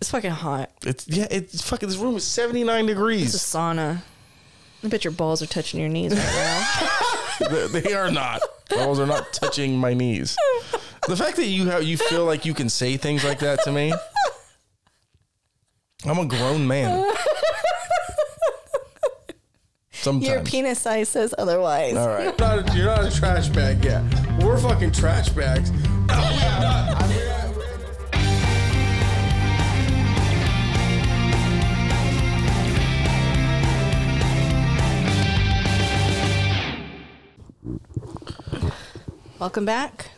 It's fucking hot. It's yeah. It's fucking. This room is seventy nine degrees. It's a sauna. I bet your balls are touching your knees right now. they, they are not. Balls are not touching my knees. The fact that you have you feel like you can say things like that to me. I'm a grown man. Sometimes. your penis size says otherwise. All right. You're not, a, you're not a trash bag yet. We're fucking trash bags. Welcome back.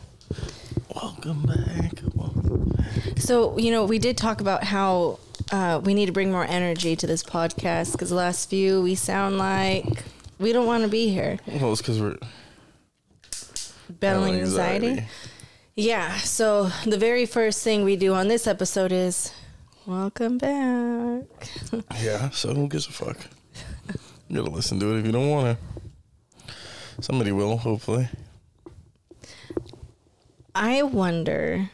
Welcome back. Welcome back. So, you know, we did talk about how uh, we need to bring more energy to this podcast because the last few we sound like we don't want to be here. Well, it's because we're Battling anxiety. Yeah. So, the very first thing we do on this episode is welcome back. Yeah. So who gives a fuck? You gotta listen to it if you don't want to. Somebody will, hopefully. I wonder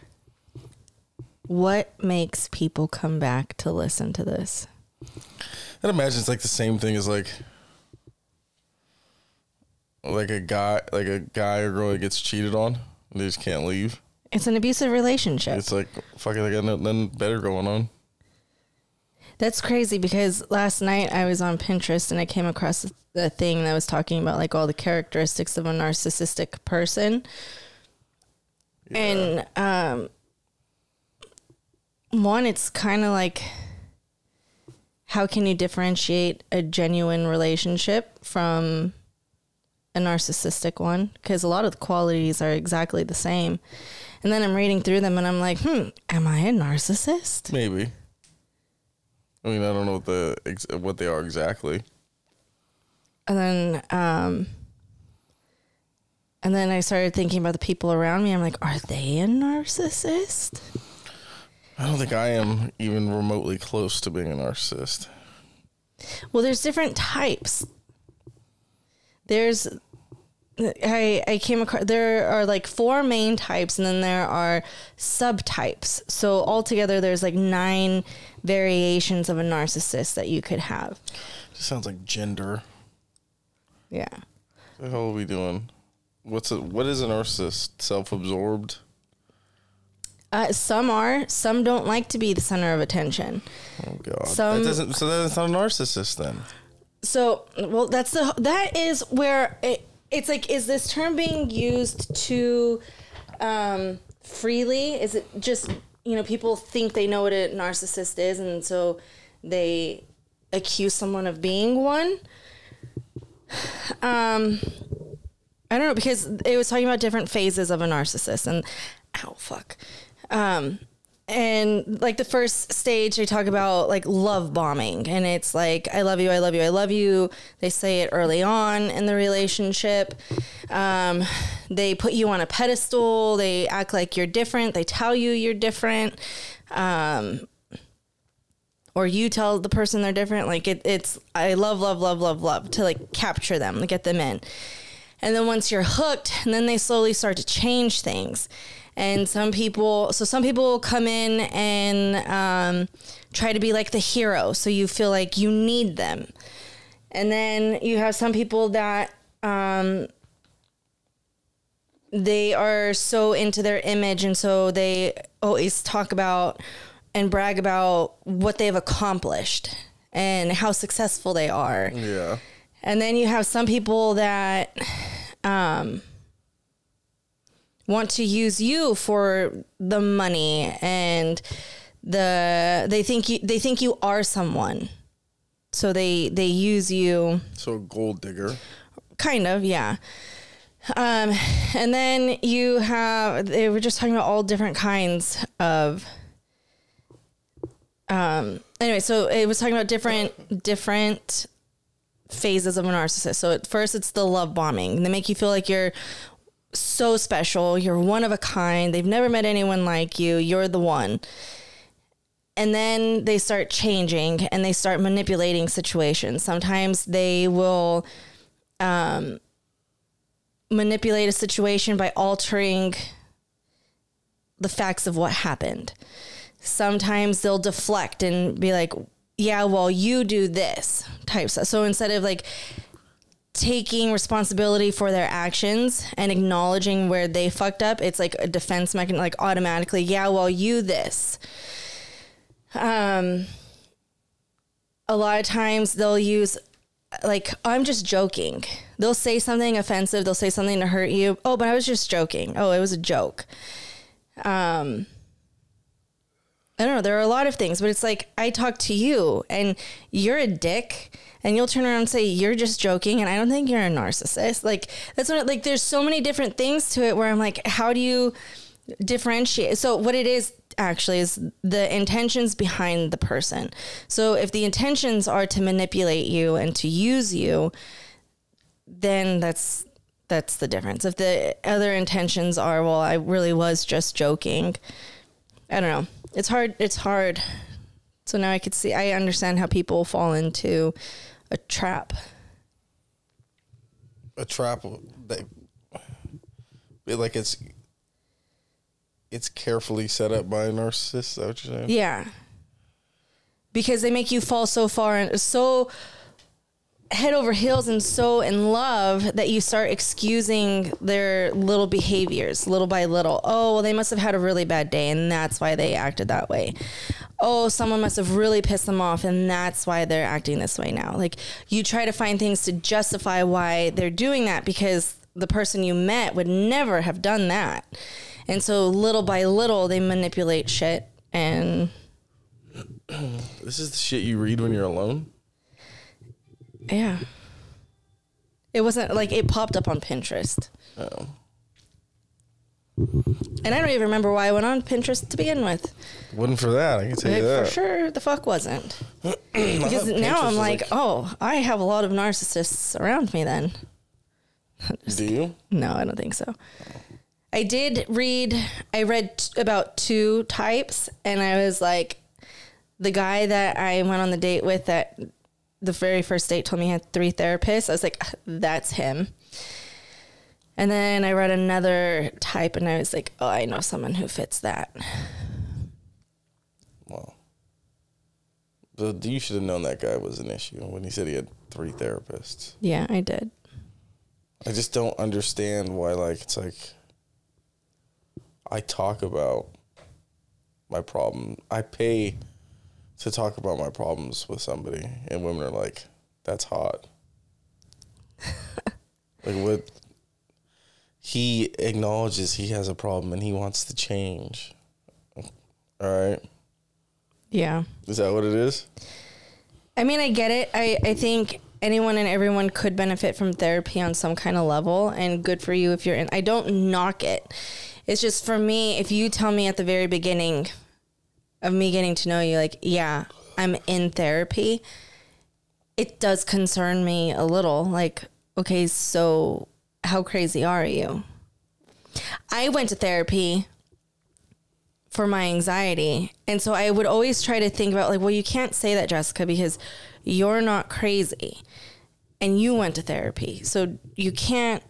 what makes people come back to listen to this. I'd imagine it's like the same thing as like like a guy like a guy or girl that gets cheated on and they just can't leave. It's an abusive relationship. It's like fuck it, I got nothing better going on. That's crazy because last night I was on Pinterest and I came across a thing that was talking about like all the characteristics of a narcissistic person. And um one it's kind of like how can you differentiate a genuine relationship from a narcissistic one because a lot of the qualities are exactly the same. And then I'm reading through them and I'm like, "Hmm, am I a narcissist?" Maybe. I mean, I don't know what the what they are exactly. and then um and then I started thinking about the people around me. I'm like, are they a narcissist? I don't think I am even remotely close to being a narcissist. Well, there's different types. There's I I came across there are like four main types and then there are subtypes. So altogether there's like nine variations of a narcissist that you could have. Sounds like gender. Yeah. What the hell are we doing? What's a what is a narcissist? Self absorbed? Uh, some are, some don't like to be the center of attention. Oh god. Some- that doesn't so that's not a narcissist then. So, well, that's the that is where it, it's like, is this term being used too um, freely? Is it just you know people think they know what a narcissist is, and so they accuse someone of being one? Um, I don't know because it was talking about different phases of a narcissist, and ow, fuck. Um, and like the first stage they talk about like love bombing and it's like i love you i love you i love you. They say it early on in the relationship. Um, they put you on a pedestal. They act like you're different. They tell you you're different. Um, or you tell the person they're different. Like it, it's i love love love love love to like capture them to get them in and then once you're hooked and then they slowly start to change things. And some people so some people will come in and um, try to be like the hero. So you feel like you need them. And then you have some people that um, they are so into their image. And so they always talk about and brag about what they've accomplished and how successful they are. Yeah. And then you have some people that um, want to use you for the money and the they think you they think you are someone. So they they use you So a gold digger. kind of, yeah. Um, and then you have they were just talking about all different kinds of um anyway, so it was talking about different different phases of a narcissist. So at first it's the love bombing. They make you feel like you're so special, you're one of a kind. They've never met anyone like you. You're the one. And then they start changing and they start manipulating situations. Sometimes they will um, manipulate a situation by altering the facts of what happened. sometimes they'll deflect and be like, yeah, well, you do this type stuff. So instead of like taking responsibility for their actions and acknowledging where they fucked up, it's like a defense mechanism, like automatically, yeah, well, you this. Um, a lot of times they'll use like I'm just joking. They'll say something offensive. They'll say something to hurt you. Oh, but I was just joking. Oh, it was a joke. Um, I don't know. There are a lot of things, but it's like I talk to you and you're a dick and you'll turn around and say you're just joking and I don't think you're a narcissist. Like that's what like there's so many different things to it where I'm like how do you differentiate? So what it is actually is the intentions behind the person. So if the intentions are to manipulate you and to use you, then that's that's the difference. If the other intentions are, well, I really was just joking. I don't know. It's hard. It's hard. So now I could see. I understand how people fall into a trap. A trap They like it's it's carefully set up by a narcissist. Is that what you're saying? Yeah. Because they make you fall so far and so head over heels and so in love that you start excusing their little behaviors little by little. Oh, well, they must have had a really bad day and that's why they acted that way. Oh, someone must have really pissed them off and that's why they're acting this way now. Like you try to find things to justify why they're doing that because the person you met would never have done that. And so little by little they manipulate shit and This is the shit you read when you're alone. Yeah. It wasn't like it popped up on Pinterest. Oh. And I don't even remember why I went on Pinterest to begin with. Wasn't for that. I can tell you Like, that. for sure the fuck wasn't. Because thought now Pinterest I'm was like, like- oh, I have a lot of narcissists around me then. Do you? No, I don't think so. I did read, I read t- about two types, and I was like, the guy that I went on the date with that the very first date told me he had three therapists. I was like, ah, that's him. And then I read another type, and I was like, oh, I know someone who fits that. Well, but you should have known that guy was an issue when he said he had three therapists. Yeah, I did. I just don't understand why. Like, it's like I talk about my problem. I pay to talk about my problems with somebody, and women are like, "That's hot." like what? He acknowledges he has a problem and he wants to change. All right, Yeah. is that what it is? I mean, I get it. I, I think anyone and everyone could benefit from therapy on some kind of level, and good for you if you're in. I don't knock it. It's just for me, if you tell me at the very beginning of me getting to know you, like, yeah, I'm in therapy, it does concern me a little. Like, okay, so how crazy are you? I went to therapy for my anxiety. And so I would always try to think about like, well, you can't say that, Jessica, because you're not crazy and you went to therapy. So you can't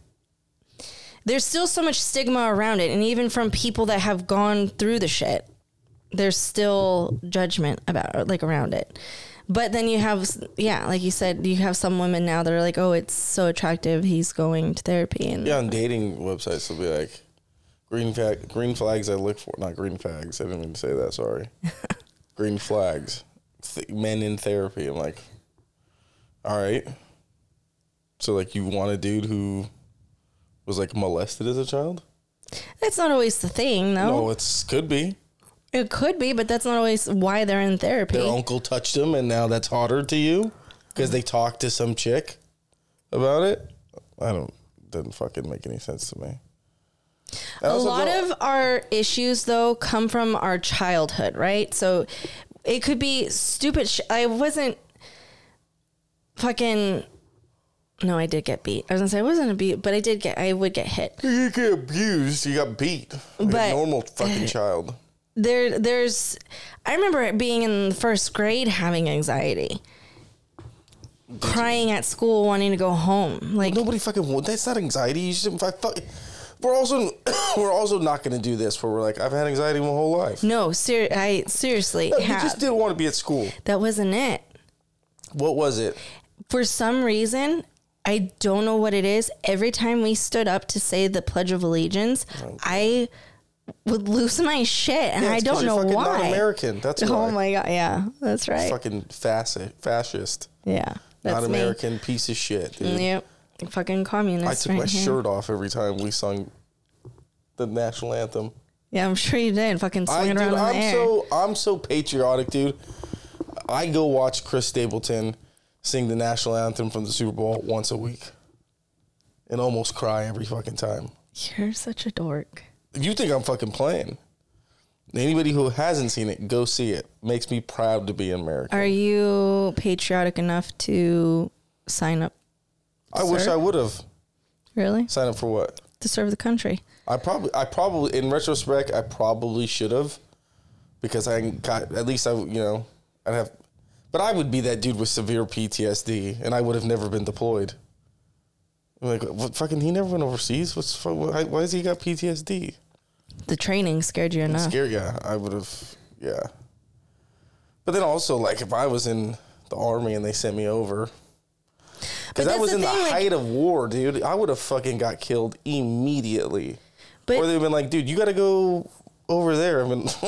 there's still so much stigma around it and even from people that have gone through the shit, there's still judgment about like around it. But then you have yeah, like you said, you have some women now that are like, "Oh, it's so attractive. He's going to therapy." And Yeah, on dating websites, they'll be like, green flag, green flags I look for. Not green flags. I didn't mean to say that. Sorry. green flags. Th- men in therapy. I'm like, all right. So like, you want a dude who was like molested as a child? that's not always the thing, though. No, it's could be. It could be, but that's not always why they're in therapy. Their uncle touched them, and now that's harder to you because they talked to some chick about it. I don't. Doesn't fucking make any sense to me. A lot of our issues, though, come from our childhood, right? So it could be stupid. Sh- I wasn't fucking. No, I did get beat. I was gonna say I wasn't a beat, but I did get. I would get hit. You get abused. You got beat. Like But- a normal fucking child. There, there's. I remember being in the first grade having anxiety, crying at school, wanting to go home. Like Nobody fucking. wa- That's not anxiety. You should. Fuck, we're also we're also not going to do this where we're like, I've had anxiety my whole life. No, ser- I seriously No, you just didn't want to be at school. that wasn't it. What was it? For some reason, I don't know what it is. Every time we stood up to say the Pledge of Allegiance, I would lose my shit, and Yeah, I don't know fucking why. Not American. That's oh why. Oh my god! Yeah, that's right. Fucking fasci- fascist. Yeah, that's not me. American piece of shit, dude. Mm, yep, fucking communist. I took right my here. shirt off every time we sung the national anthem. Yeah, I'm sure you did. Fucking I, swing dude, around in I'm air. so I'm so patriotic, dude. I go watch Chris Stapleton sing the national anthem from the Super Bowl once a week, and almost cry every fucking time. You're such a dork. You think I'm fucking playing? Anybody who hasn't seen it, go see it. Makes me proud to be an American. Are you patriotic enough to sign up? I wish? I would have Really? Sign up for what? To serve the country? I probably, I probably, in retrospect, I probably should have, because I got at least I, you know, I'd have, but I would be that dude with severe PTSD, and I would have never been deployed. I'm like, what fucking? He never went overseas. What's why, why has he got PTSD? The training scared you enough. Scared, yeah. I would have, yeah. But then also, like, if I was in the army and they sent me over, because I was the in thing, the like- height of war, dude, I would have fucking got killed immediately. But or they've been like, dude, you got to go over there. I mean,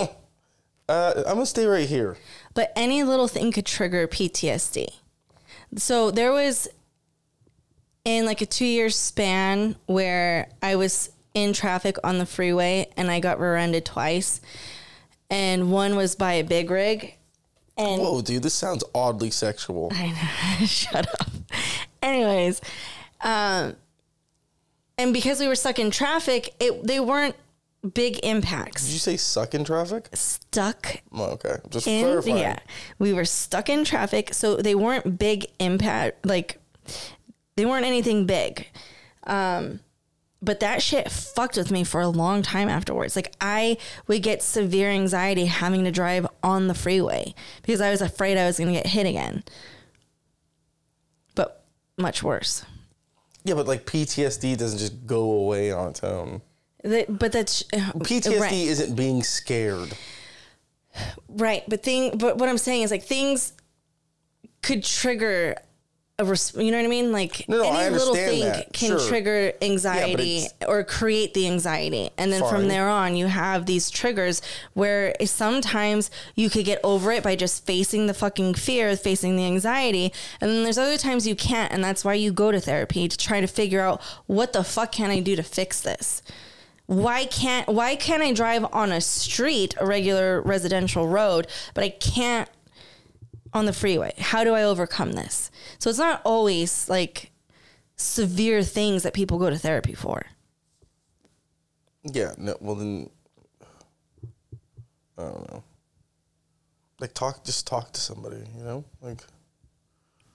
uh, I'm gonna stay right here. but any little thing could trigger PTSD. So there was in like a two year span where I was in traffic on the freeway and I got rear-ended twice, and one was by a big rig, and Whoa, dude, this sounds oddly sexual. I know. Shut up. Anyways, um, and because we were stuck in traffic, it they weren't big impacts. Did you say suck in traffic? Stuck Oh, okay, just in clarifying. yeah, we were stuck in traffic, so they weren't big impact. Like they weren't anything big. Um, but that shit fucked with me for a long time afterwards. Like I would get severe anxiety having to drive on the freeway because I was afraid I was going to get hit again. But much worse. Yeah, but like PTSD doesn't just go away on its own. That, but that's uh, PTSD right, isn't being scared. right. But thing, but what I'm saying is like things could trigger a, res- you know what I mean? Like No, any little thing that, can sure. trigger anxiety it's- or create the anxiety, and then Fine. from there on, you have these triggers where sometimes you could get over it by just facing the fucking fear, facing the anxiety, and then there's other times you can't, and that's why you go to therapy to try to figure out what the fuck can I do to fix this. why can't why can't I drive on a street, a regular residential road, but I can't on the freeway? How do I overcome this? So it's not always like severe things that people go to therapy for. Yeah, no, well then, I don't know. Like talk, just talk to somebody, you know. Like,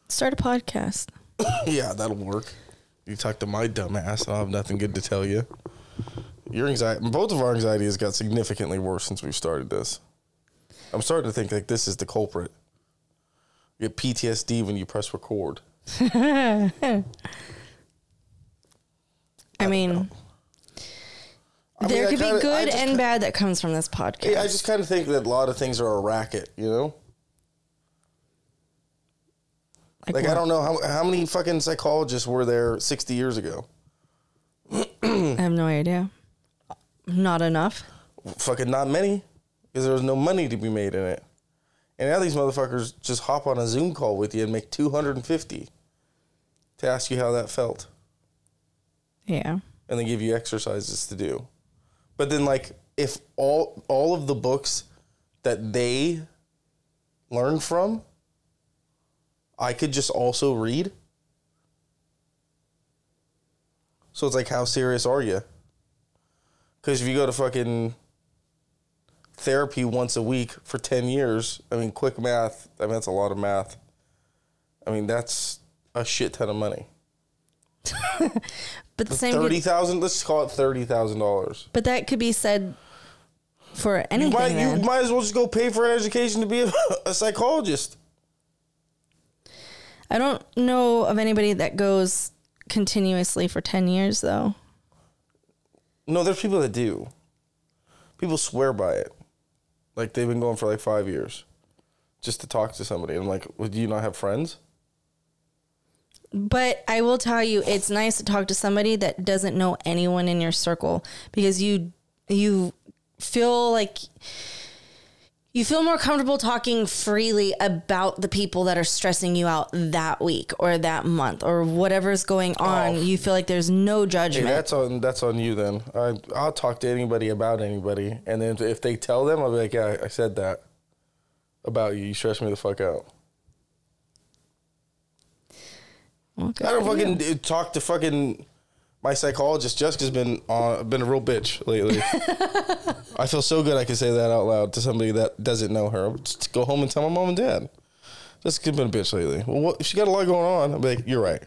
Start a podcast. yeah, that'll work. You talk to my dumb ass, I'll have nothing good to tell you. Your anxiety, both of our anxiety has got significantly worse since we've started this. I'm starting to think like this is the culprit. Get PTSD when you press record. I mean, I there mean, could kinda- be good and kinda- bad that comes from this podcast. Yeah, I just kind of think that a lot of things are a racket, you know? Like, I don't know how how many fucking psychologists were there 60 years ago. I have no idea. Not enough. Fucking not many, because there was no money to be made in it. And now these motherfuckers just hop on a Zoom call with you and make 250 to ask you how that felt, Yeah. and they give you exercises to do. But then, like, if all all of the books that they learn from, I could just also read. So it's like, how serious are you? Because if you go to fucking therapy once a week for 10 years, I mean, quick math, I mean, that's a lot of math. I mean, that's a shit ton of money. But the same 30000 let's call it $30,000. but that could be said for You anything might, you might as well just go pay for an education to be a, a psychologist. I don't know of anybody that goes continuously for 10 years though. No, there's people that do. People swear by it. Like they've been going for like five years, just to talk to somebody. I'm like, well, do you not have friends? But I will tell you, it's nice to talk to somebody that doesn't know anyone in your circle because you you feel like you feel more comfortable talking freely about the people that are stressing you out that week or that month or whatever's going on. Oh. You feel like there's no Hey, judgment. that's on that's on you then. I I'll talk to anybody about anybody, and then if they tell them, I'll be like, yeah, I said that about you. You stress me the fuck out. Okay. I don't fucking d- talk to fucking my psychologist. Jessica's been on been a real bitch lately. I feel so good I can say that out loud to somebody that doesn't know her. Just go home and tell my mom and dad. Jessica's been a bitch lately. Well, what, if she got a lot going on, I'm like, you're right.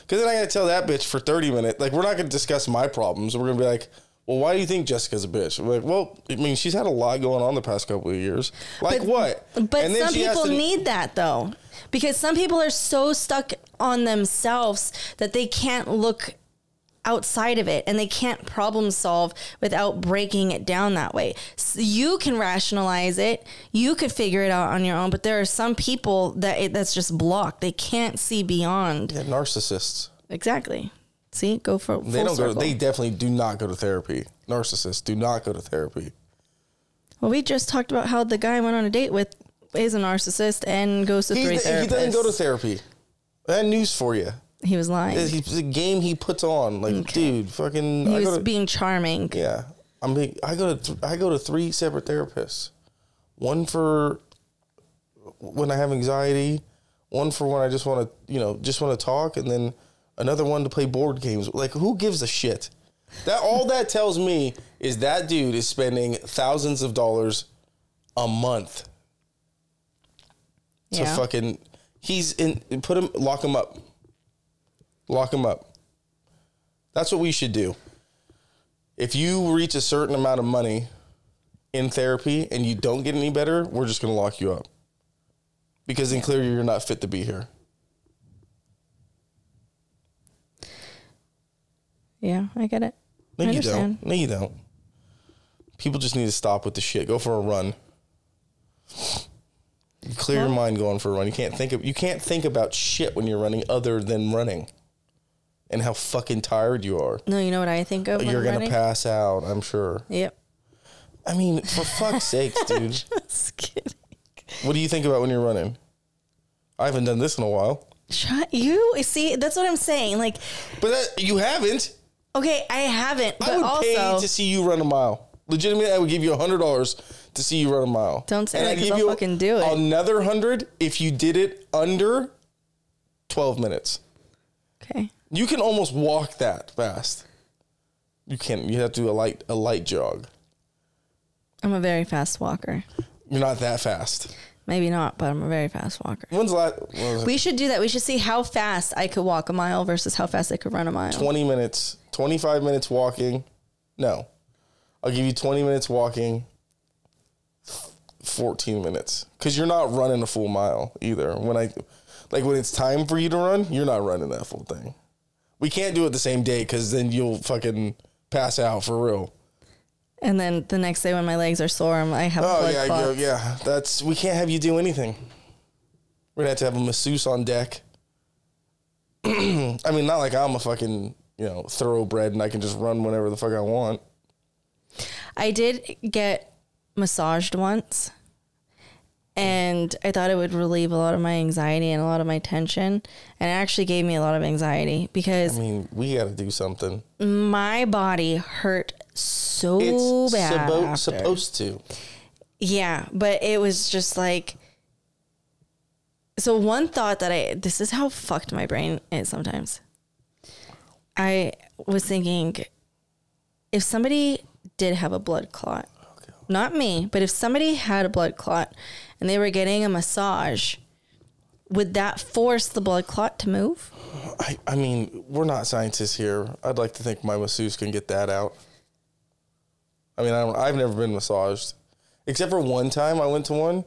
Because then I gotta tell that bitch for 30 minutes. Like, we're not gonna discuss my problems. We're gonna be like, well, why do you think Jessica's a bitch? I'm like, well, I mean, she's had a lot going on the past couple of years. Like But- what? But some people to- need that though. Because some people are so stuck on themselves that they can't look outside of it and they can't problem solve without breaking it down that way. S you can rationalize it, you could figure it out on your own, but there are some people that it, that's just blocked. They can't see beyond. Yeah, narcissists. Exactly. See, go for They don't go. They definitely do not go to therapy. Narcissists do not go to therapy. well, we just talked about how the guy I went on a date with is a narcissist and goes to He's, three he therapists. doesn't go to therapy. That news for you. He was lying. It's a game he puts on. Like, dude, fucking. He I was to, being charming. yeah, I'm. Being, I go to. Th- I go to three separate therapists. One for when I have anxiety. One for when I just want to, you know, just want to talk, and then another one to play board games. Like, who gives a shit? That all that tells me is that dude is spending thousands of dollars a month to Yeah. fucking he's in put him lock him up lock them up. That's what we should do. If you reach a certain amount of money in therapy and you don't get any better we're just going to lock you up. Because then clearly you're not fit to be here. Yeah, I get it. no I you understand. don't no you don't. People just need to stop with the shit. Go for a run. Clear your mind going for a run. You can't think of you can't think about shit when you're running other than running and how fucking tired you are No, you know what I think of? when you're gonna running? pass out i'm sure Yep. i mean for fuck's sakes dude Just kidding. what do you think about when you're running i haven't done this in a while Shut you. See, that's what I'm saying. Like, but that, you haven't okay, I haven't, but i would also pay to see you run a mile legitimately i would give you a hundred dollars to see you run a mile Don't say And that I'd 'cause give I'll fucking do it. another hundred if you did it under 12 minutes okay. You can almost walk that fast you can't you have to do a light a light jog I'm a very fast walker. you're not that fast Maybe not, but I'm a very fast walker. when's the last when? We should do that. We should see how fast I could walk a mile versus how fast I could run a mile. 20 minutes, 25 minutes walking. No. I'll give you 20 minutes walking, 14 minutes. Because you're not running a full mile either. When I, like, when it's time for you to run, you're not running that full thing. We can't do it the same day because then you'll fucking pass out for real. And then the next day when my legs are sore, I'm, I have Oh, blood yeah, clots. yeah, yeah. That's, we can't have you do anything. We're to have to have a masseuse on deck. I mean, not like I'm a fucking, you know, thoroughbred and I can just run whenever the fuck I want. I did get massaged once, and I thought it would relieve a lot of my anxiety and a lot of my tension. And it actually gave me a lot of anxiety because I mean, we got to do something. my body hurt so It's bad. suppo- after. supposed to. Yeah, but it was just like. So one thought that I this is how fucked my brain is sometimes. I was thinking, if somebody did have a blood clot, not me, but if somebody had a blood clot and they were getting a massage, would that force the blood clot to move? I, I mean, we're not scientists here. I'd like to think my masseuse can get that out. I mean, I don't, I've never been massaged, except for one time I went to one.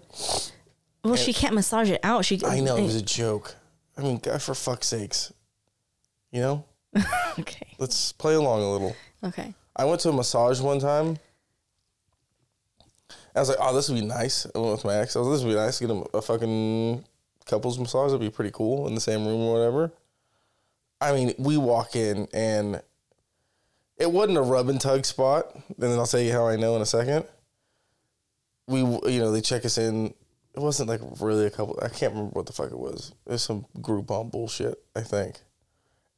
Well, she can't massage it out. She I know it was a joke. I mean, God, for fuck's sakes, you know, okay. let's play along a little. Okay. I went to a massage one time. I was like, oh, this would be nice. I went with my ex. I was like, this would be nice. Get a, a fucking couples massage. That'd be pretty cool in the same room or whatever. I mean, we walk in and it wasn't a rub and tug spot. And then I'll tell you how I know in a second. We, you know, they check us in. It wasn't like really a couple. I can't remember what the fuck it was. It was some Groupon bullshit, I think.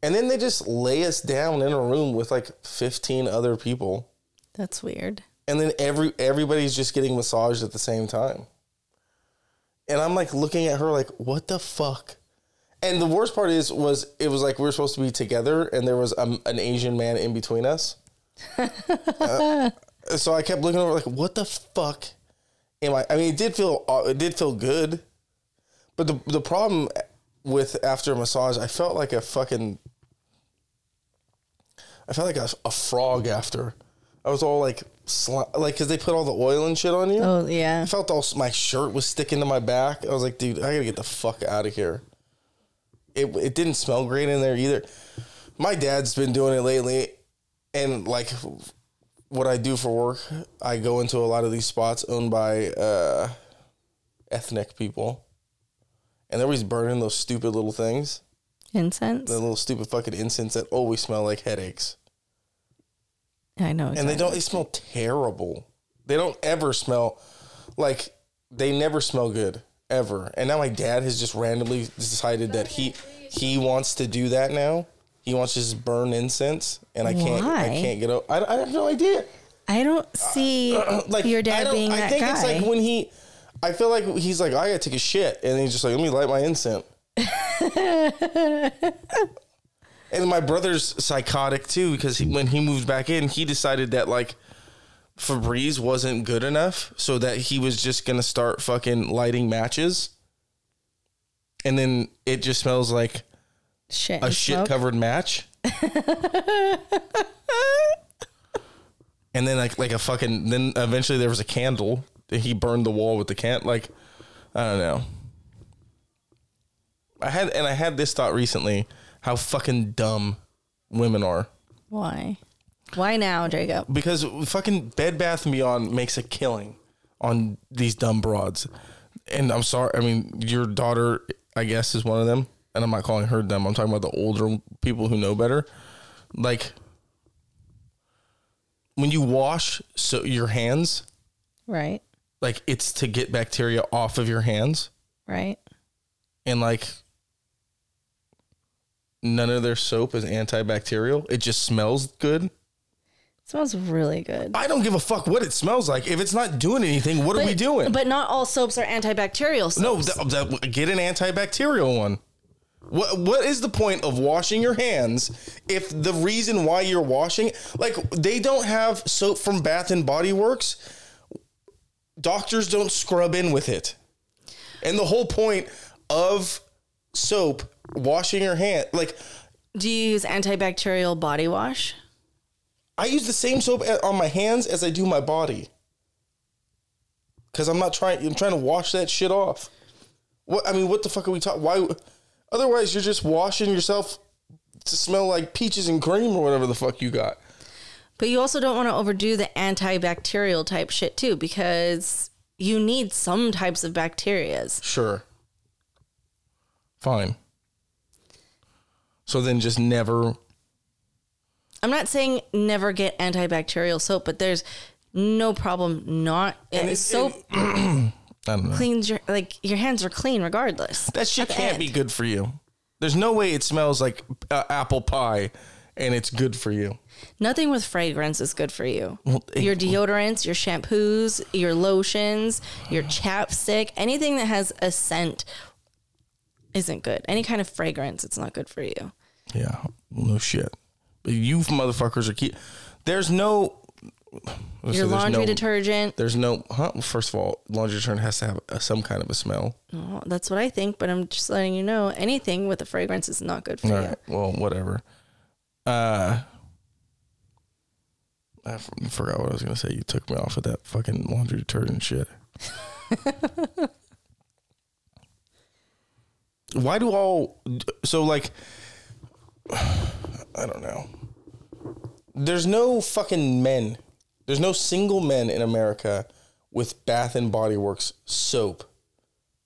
And then they just lay us down in a room with like 15 other people. That's weird. And then every everybody's just getting massaged at the same time. And I'm like looking at her like, what the fuck? And the worst part is was it was like we were supposed to be together and there was um, an Asian man in between us. Uh, so I kept looking over like, what the fuck am I? I mean, it did feel uh, it did feel good, but the the problem with after a massage, I felt like a fucking. I felt like a, a frog after. I was all like, sli- like, cause they put all the oil and shit on you. Oh yeah. I felt all my shirt was sticking to my back. I was like, dude, I gotta get the fuck out of here. It it didn't smell great in there either. My dad's been doing it lately, and like what I do for work, I go into a lot of these spots owned by uh, ethnic people, and they're always burning those stupid little things, Incense. the little stupid fucking incense that always smell like headaches, I know. and they don't. They smell terrible. They don't ever smell like they never smell good ever. And now my dad has just randomly decided that he he wants to do that now. He wants to just burn incense, and I can't. I can't get. I have no idea. I don't see like your dad don't- being I that think guy. it's like when he. I feel like he's like oh, I gotta take a shit, and he's just like let me light my incense. and my brother's psychotic too because he, when he moved back in, he decided that like Febreze wasn't good enough, so that he was just gonna start fucking lighting matches, and then it just smells like shit. a shit smoke. covered match. and then like like a fucking then eventually there was a candle. that He burned the wall with the can like I don't know. I had and I had this thought recently how fucking dumb women are Why? Why now, Jacob? because fucking Bed Bath and Beyond makes a killing on these dumb broads. And I'm sorry, I mean your daughter I guess is one of them and I'm not calling her dumb. I'm talking about the older people who know better. Like when you wash so your hands, Right. like it's to get bacteria off of your hands Right. and like none of their soap is antibacterial. It just smells good. smells really good. I don't give a fuck what it smells like. If it's not doing anything, what are we doing? But not all soaps are antibacterial soaps. No, th- th- get an antibacterial one. What what is the point of washing your hands if the reason why you're washing like they don't have soap from Bath and Body Works? Doctors don't scrub in with it. And the whole point of soap washing your hand like Do you use antibacterial body wash? I use the same soap on my hands as I do my body. Cuz I'm not trying I'm trying to wash that shit off. What I mean, what the fuck are we talking why otherwise you're just washing yourself to smell like peaches and cream or whatever the fuck you got. But you also don't want to overdo the antibacterial type shit too, because you need some types of bacterias. Sure. Fine. So then just never I'm not saying never get antibacterial soap, but there's no problem not And uh, it- soap I don't know. cleans your like your hands are clean regardless. That shit can't end. be good for you. There's no way it smells like uh, apple pie and it's good for you. Nothing with fragrance is good for you. Well, it- your deodorants, your shampoos, your lotions, your chapstick, anything that has a scent isn't good. Any kind of fragrance, it's not good for you. Yeah, no shit. But you motherfuckers are keep. There's no. Your laundry no- detergent, There's no. Huh? First of all, laundry detergent has to have a, some kind of a smell. well, that's what I think, but I'm just letting you know anything with a fragrance is not good for All you. right. Well, whatever. Uh. I f- forgot what I was gonna say. You took me off of that fucking laundry detergent shit. Why do all so like? I don't know. There's no fucking men. There's no single men in America with Bath and Body Works soap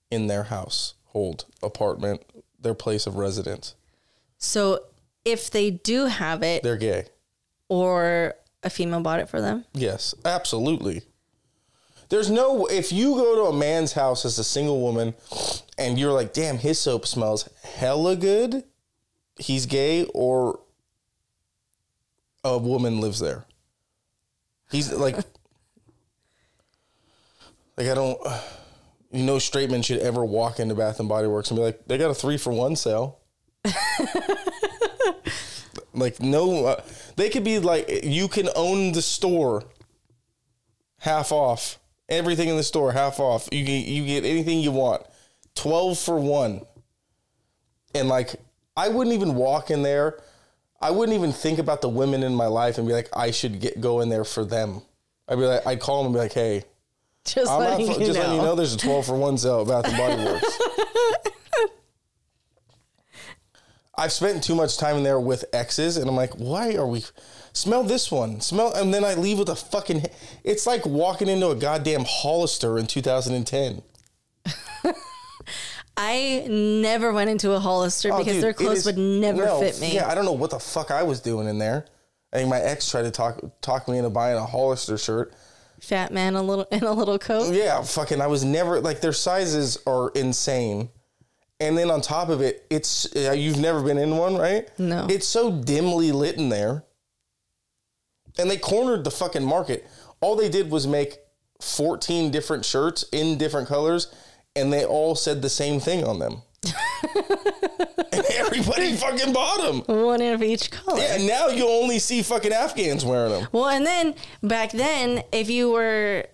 in their household, apartment, their place of residence. So if they do have it, They're gay. or a female bought it for them, Yes, absolutely. There's no if you go to a man's house as a single woman and you're like, damn, his soap smells hella good, he's gay or a woman lives there. He's like like I don't you know straight men should ever walk into Bath and Body Works and be like, they got a three for one sale. like no uh, they could be like you can own the store half off everything in the store half off. You get you get anything you want. 12 for 1 and like I wouldn't even walk in there. I wouldn't even think about the women in my life and be like I should get go in there for them. I'd be like I'd call them and be like hey just I'm letting fu- you just know. letting you know. there's a 12 for 1 sale at Bath and Body Works. I've spent too much time in there with exes and I'm like, why are we smell this one? Smell and then I leave with a fucking it's like walking into a goddamn Hollister in 2010. I never went into a Hollister Oh, because dude, their clothes is- would never no, fit me. Yeah, I don't know what the fuck I was doing in there. I think my ex tried to talk talk me into buying a Hollister shirt. Fat man, a little in a little coat. Yeah, fucking. I was never like their sizes are insane, and then on top of it, it's uh, you've never been in one, right? No. It's so dimly lit in there, and they cornered the fucking market. All they did was make fourteen different shirts in different colors, and they all said the same thing on them. and everybody fucking bought them. One of each color. Yeah, and now you only see fucking Afghans wearing them. Well, and then back then, if you were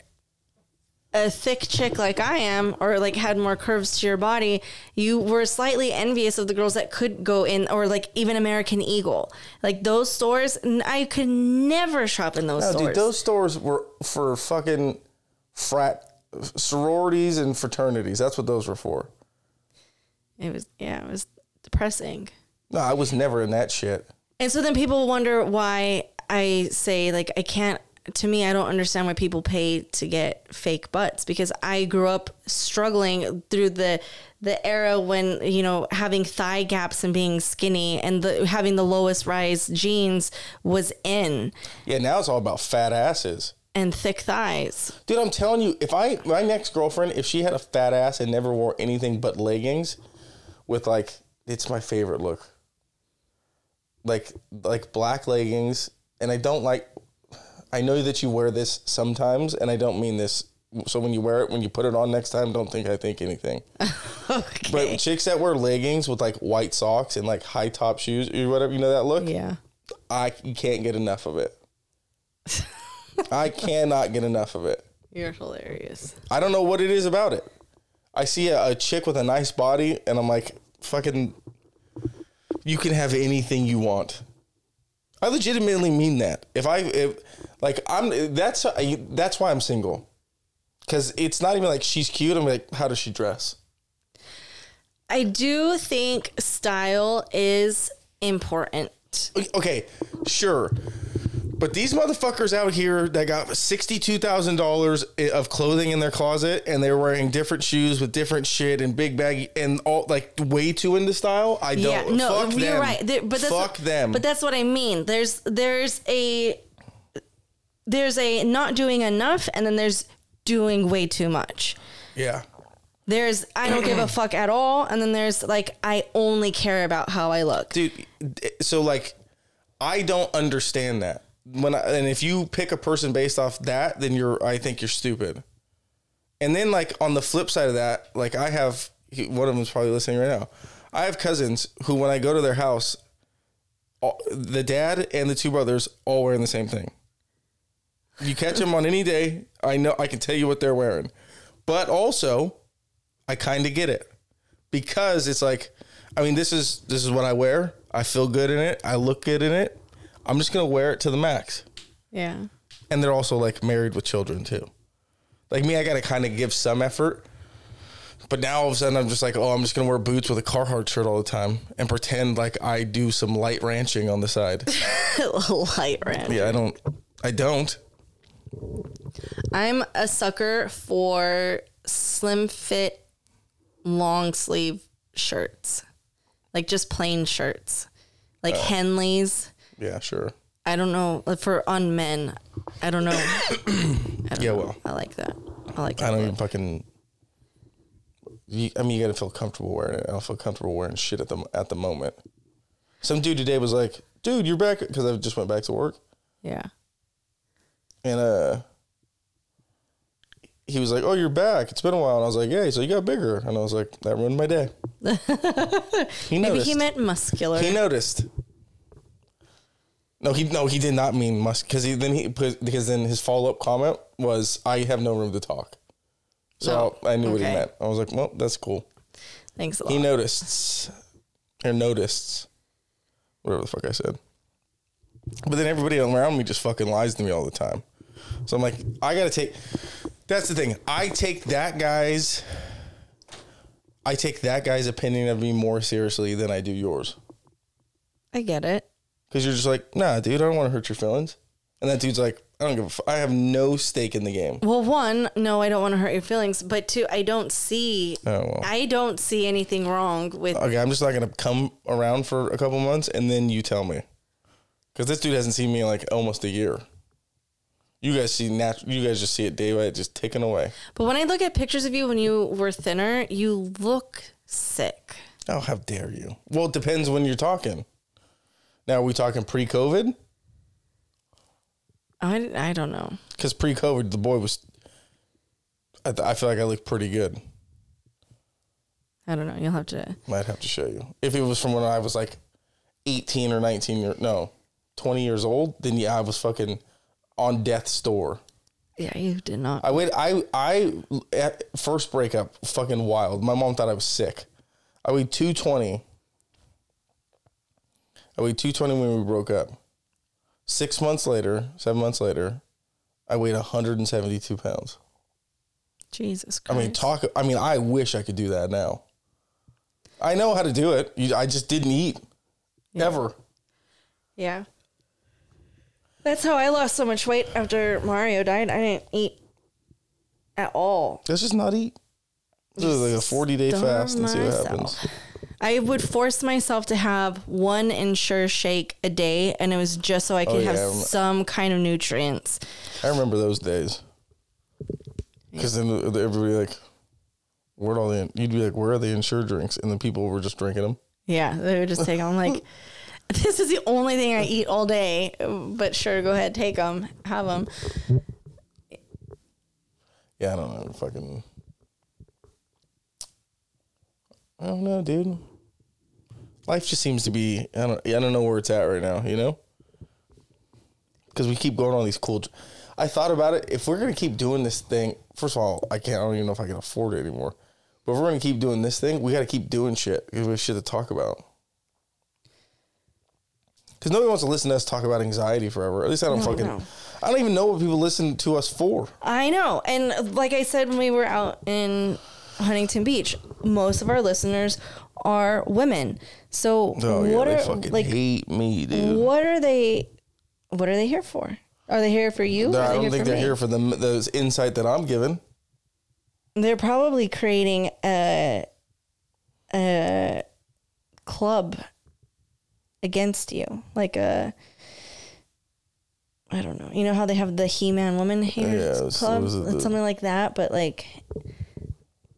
a thick chick like I am, or like had more curves to your body, you were slightly envious of the girls that could go in, or like even American Eagle, like those stores. n- I could never shop in those No, stores. dude, those stores were for fucking frat sororities and fraternities. That's what those were for. it was yeah, it was depressing. No, I was never in that shit. And so then people wonder why I say like I can't to me I don't understand why people pay to get fake butts because I grew up struggling through the the era when you know having thigh gaps and being skinny and the having the lowest rise jeans was in Yeah, now it's all about fat asses. and thick thighs. Dude, I'm telling you, if I my next girlfriend, if she had a fat ass and never wore anything but leggings, with like, it's my favorite look. Like like black leggings, and I don't like. I know that you wear this sometimes, and I don't mean this. So when you wear it, when you put it on next time, don't think I think anything. Okay. But chicks that wear leggings with like white socks and like high top shoes or whatever, you know that look. yeah. I can't get enough of it. I cannot get enough of it. You're hilarious. I don't know what it is about it. I see a, a chick with a nice body, and I'm like, fucking, you can have anything you want. I legitimately mean that. If I, if, like, I'm, that's, uh, that's why I'm single. Cause it's not even like she's cute. I'm like, how does she dress? I do think style is important. Okay, sure. But these motherfuckers out here that got sixty-two thousand dollars eh, of clothing in their closet, and they're wearing different shoes with different shit and big baggy and all like way too into style. I don't. Yeah, no, you're them. right. There, but that's fuck what, them. But that's what I mean. There's there's a there's a not doing enough, and then there's doing way too much. yeah. There's I don't give a fuck at all, and then there's like I only care about how I look. dude eh, so like i don't understand that when I, and if you pick a person based off that then you're i think you're stupid and then like on the flip side of that like i have one of them's probably listening right now i have cousins who when i go to their house all, the dad and the two brothers all wearing the same thing you catch them on any day i know i can tell you what they're wearing but also i kind of get it because it's like I mean this is this is what I wear. I feel good in it. I look good in it. I'm just gonna wear it to the max. Yeah. And they're also like married with children too. Like me, I gotta kind of give some effort But now all of a sudden I'm just like, oh, I'm just gonna wear boots with a Carhartt shirt all the time and pretend like I do some light ranching on the side. Light ranch. yeah, I don't. I don't. I'm a sucker for slim fit, long sleeve shirts, like just plain shirts, like. Henleys. Yeah, sure. I don't know like for on men. I don't know. I don't Yeah, know. well. I like that. I like that. I that. don't even fucking. You, I mean, you gotta feel comfortable wearing it. I don't feel comfortable wearing shit at the at the moment. Some dude today was like, "Dude, you're back," because I just went back to work, Yeah. And uh, he was like, "Oh, you're back. It's been a while." And I was like, "Yeah." So you got bigger, and I was like, "That ruined my day." he Maybe noticed. he meant muscular. He noticed. No, he no, he did not mean must because he then he put because then his follow up comment was, "I have no room to talk." So Oh, I knew what he meant. I was like, "Well, that's cool." Thanks a lot. He noticed or noticed whatever the fuck I said. But then everybody around me just fucking lies to me all the time. So I'm like, I gotta take. That's the thing. I take that guy's. I take that guy's opinion of me more seriously than I do yours. I get it. Because you're just like, nah, dude, I don't want to hurt your feelings. And that dude's like, I don't give a f- I have no stake in the game. Well, one, no, I don't want to hurt your feelings, but two, I don't see. Oh, well. I don't see anything wrong with. Okay, I'm just not going to come around for a couple months and then you tell me. Because this dude hasn't seen me in like almost a year. You guys see natural. You guys just see it day by day, just ticking away. But when I look at pictures of you when you were thinner, you look sick. Oh, how dare you? Well, it depends when you're talking. Now, are we talking pre-COVID? I, I don't know. Because pre-COVID, the boy was. I, th- I feel like I look pretty good. I don't know. You'll have to. Might have to show you. If it was from when I was like 18 or 19 years, no, 20 years old, then yeah, I was fucking on death's door. Yeah, you did not. I wait. I I at first breakup, fucking wild. My mom thought I was sick. I weighed 220. I weighed 220 when we broke up. Six months later, seven months later, I weighed 172 pounds. Jesus Christ. I mean, talk. I mean, I wish I could do that now. I know how to do it. You, I just didn't eat ever. yeah. That's how I lost so much weight after Mario died. I didn't eat at all. Let's just not eat. Do like a 40 day fast and see what happens. I would force myself to have one Ensure shake a day, and it was just so I could Oh, yeah, have I rem- some kind of nutrients. I remember those days. Because then the- the- everybody like, where'd all the, you'd be like, where are the insured drinks? And then people were just drinking them. Yeah, they would just take them. Like, this is the only thing I eat all day, but sure, go ahead, take them, have them. Yeah, I don't know. Fucking, I don't know, dude. Life just seems to be, I don't, I don't know where it's at right now, you know? Because we keep going on these cool, I thought about it. If we're to keep doing this thing, first of all, I can't, I don't even know if I can afford it anymore. But if we're to keep doing this thing, we got to keep doing shit because we have shit to talk about. Because nobody wants to listen to us talk about anxiety forever. At least I don't No, fucking, no. I don't even know what people listen to us for. I know. And like I said when we were out in Huntington Beach, most of our listeners are women. So Oh yeah, what they are fucking like hate me, dude. what are they what are they here for? Are they here for you? They're- I don't think they're me? here for the those insight that I'm giving. They're probably creating a a club against you, like a. I don't know. You know how they have the He-Man Woman Haters Yeah, it's- Club? what is it, It's the- something like that, but like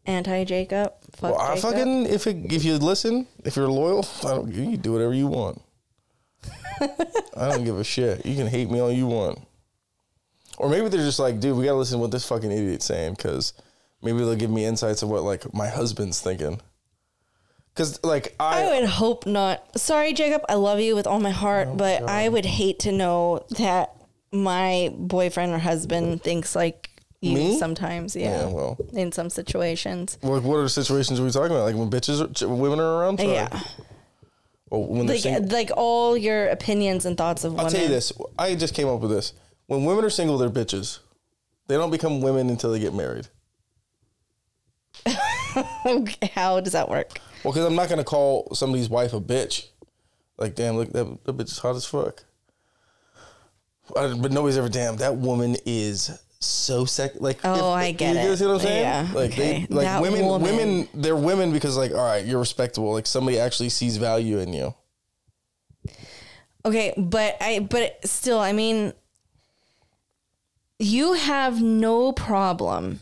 anti Jacob. Fuck Well, I Jacob. fucking if it, if you listen, if you're loyal, I don't. You do whatever you want. I don't give a shit. You can hate me all you want. Or maybe they're just like, dude, we gotta listen to what this fucking idiot's saying because maybe they'll give me insights of what like my husband's thinking. Because like I, I would hope not. Sorry, Jacob. I love you with all my heart, Oh, but I would hate to know that my boyfriend or husband thinks like you Me? sometimes. Yeah. yeah, well, in some situations. like what are the situations are we talking about? Like when bitches, are, women are around. Sorry. Yeah. Well, when Like single. like all your opinions and thoughts of I'll women. tell you this. I just came up with this. When women are single, they're bitches. They don't become women until they get married. How does that work? Well, because I'm not gonna call somebody's wife a bitch. Like, damn, look, that, that bitch is hot as fuck. Uh, But nobody's ever, damn, that woman is so sec. Like, Oh, I get you it. see what I'm saying? Yeah, Like okay. they, like That women, woman. women, they're women because like, all right, you're respectable. Like somebody actually sees value in you. Okay, but I but still, I mean, you have no problem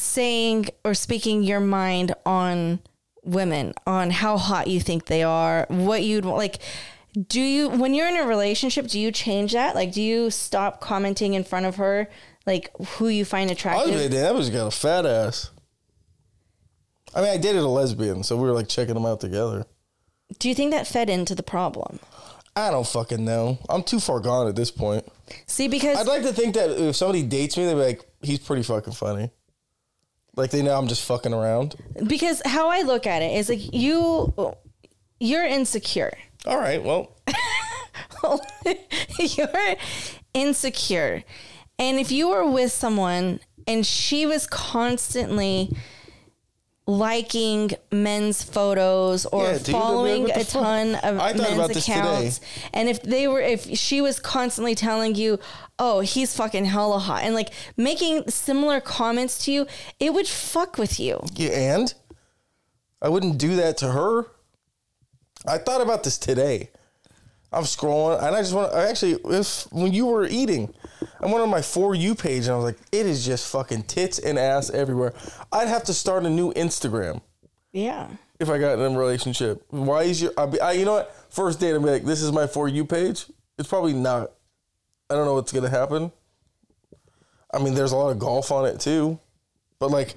saying or speaking your mind on women, on how hot you think they are, what you'd like. Do you, when you're in a relationship, do you change that? Like, do you stop commenting in front of her, like who you find I was attractive? like, damn, that was got a fat ass. I mean, I dated a lesbian, so we were like checking them out together. Do you think that fed into the problem? I don't fucking know. I'm too far gone at this point. See, because I'd like to think that if somebody dates me, they'd be like, he's pretty fucking funny. Like they know I'm just fucking around. because how I look at it is like you, you're insecure. All right, well, you're insecure. And if you were with someone and she was constantly liking men's photos or Yeah, dude, following what the a fuck? ton of I thought about men's this accounts and if they were if she was constantly telling you oh he's fucking hella hot and like making similar comments to you it would fuck with you yeah, and I wouldn't do that to her. I thought about this today. I'm scrolling, and I just want. I actually, if when you were eating, I went on my for you page, and I was like, it is just fucking tits and ass everywhere. I'd have to start a new Instagram. yeah if I got in a relationship. Why is your? I'll be, I, you know what? First date, I'd be like, "This is my for you page." It's probably not. I don't know what's gonna happen. I mean, there's a lot of golf on it too, but like,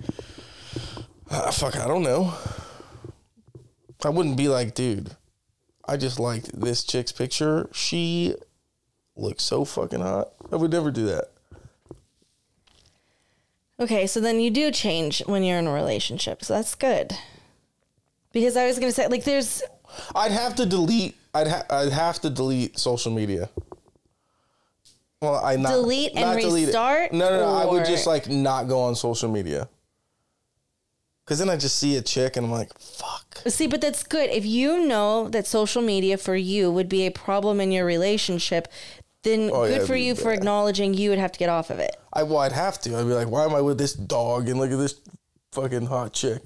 ah, fuck, I don't know. I wouldn't be like, dude. I just liked this chick's picture. She looks so fucking hot. I would never do that. Okay, so then you do change when you're in a relationship. So that's good. Because I was going to say like there's I'd have to delete. I'd ha- I'd have to delete social media. Well, I not Delete and not delete it. restart, No, no, no. I would just like not go on social media. Cause then I just see a chick and I'm like, fuck. See, but that's good. If you know that social media for you would be a problem in your relationship, then Oh, good it'd for you for bad. acknowleding you would have to get off of it. I well, I'd have to. I'd be like, why am I with this dog and look at this fucking hot chick?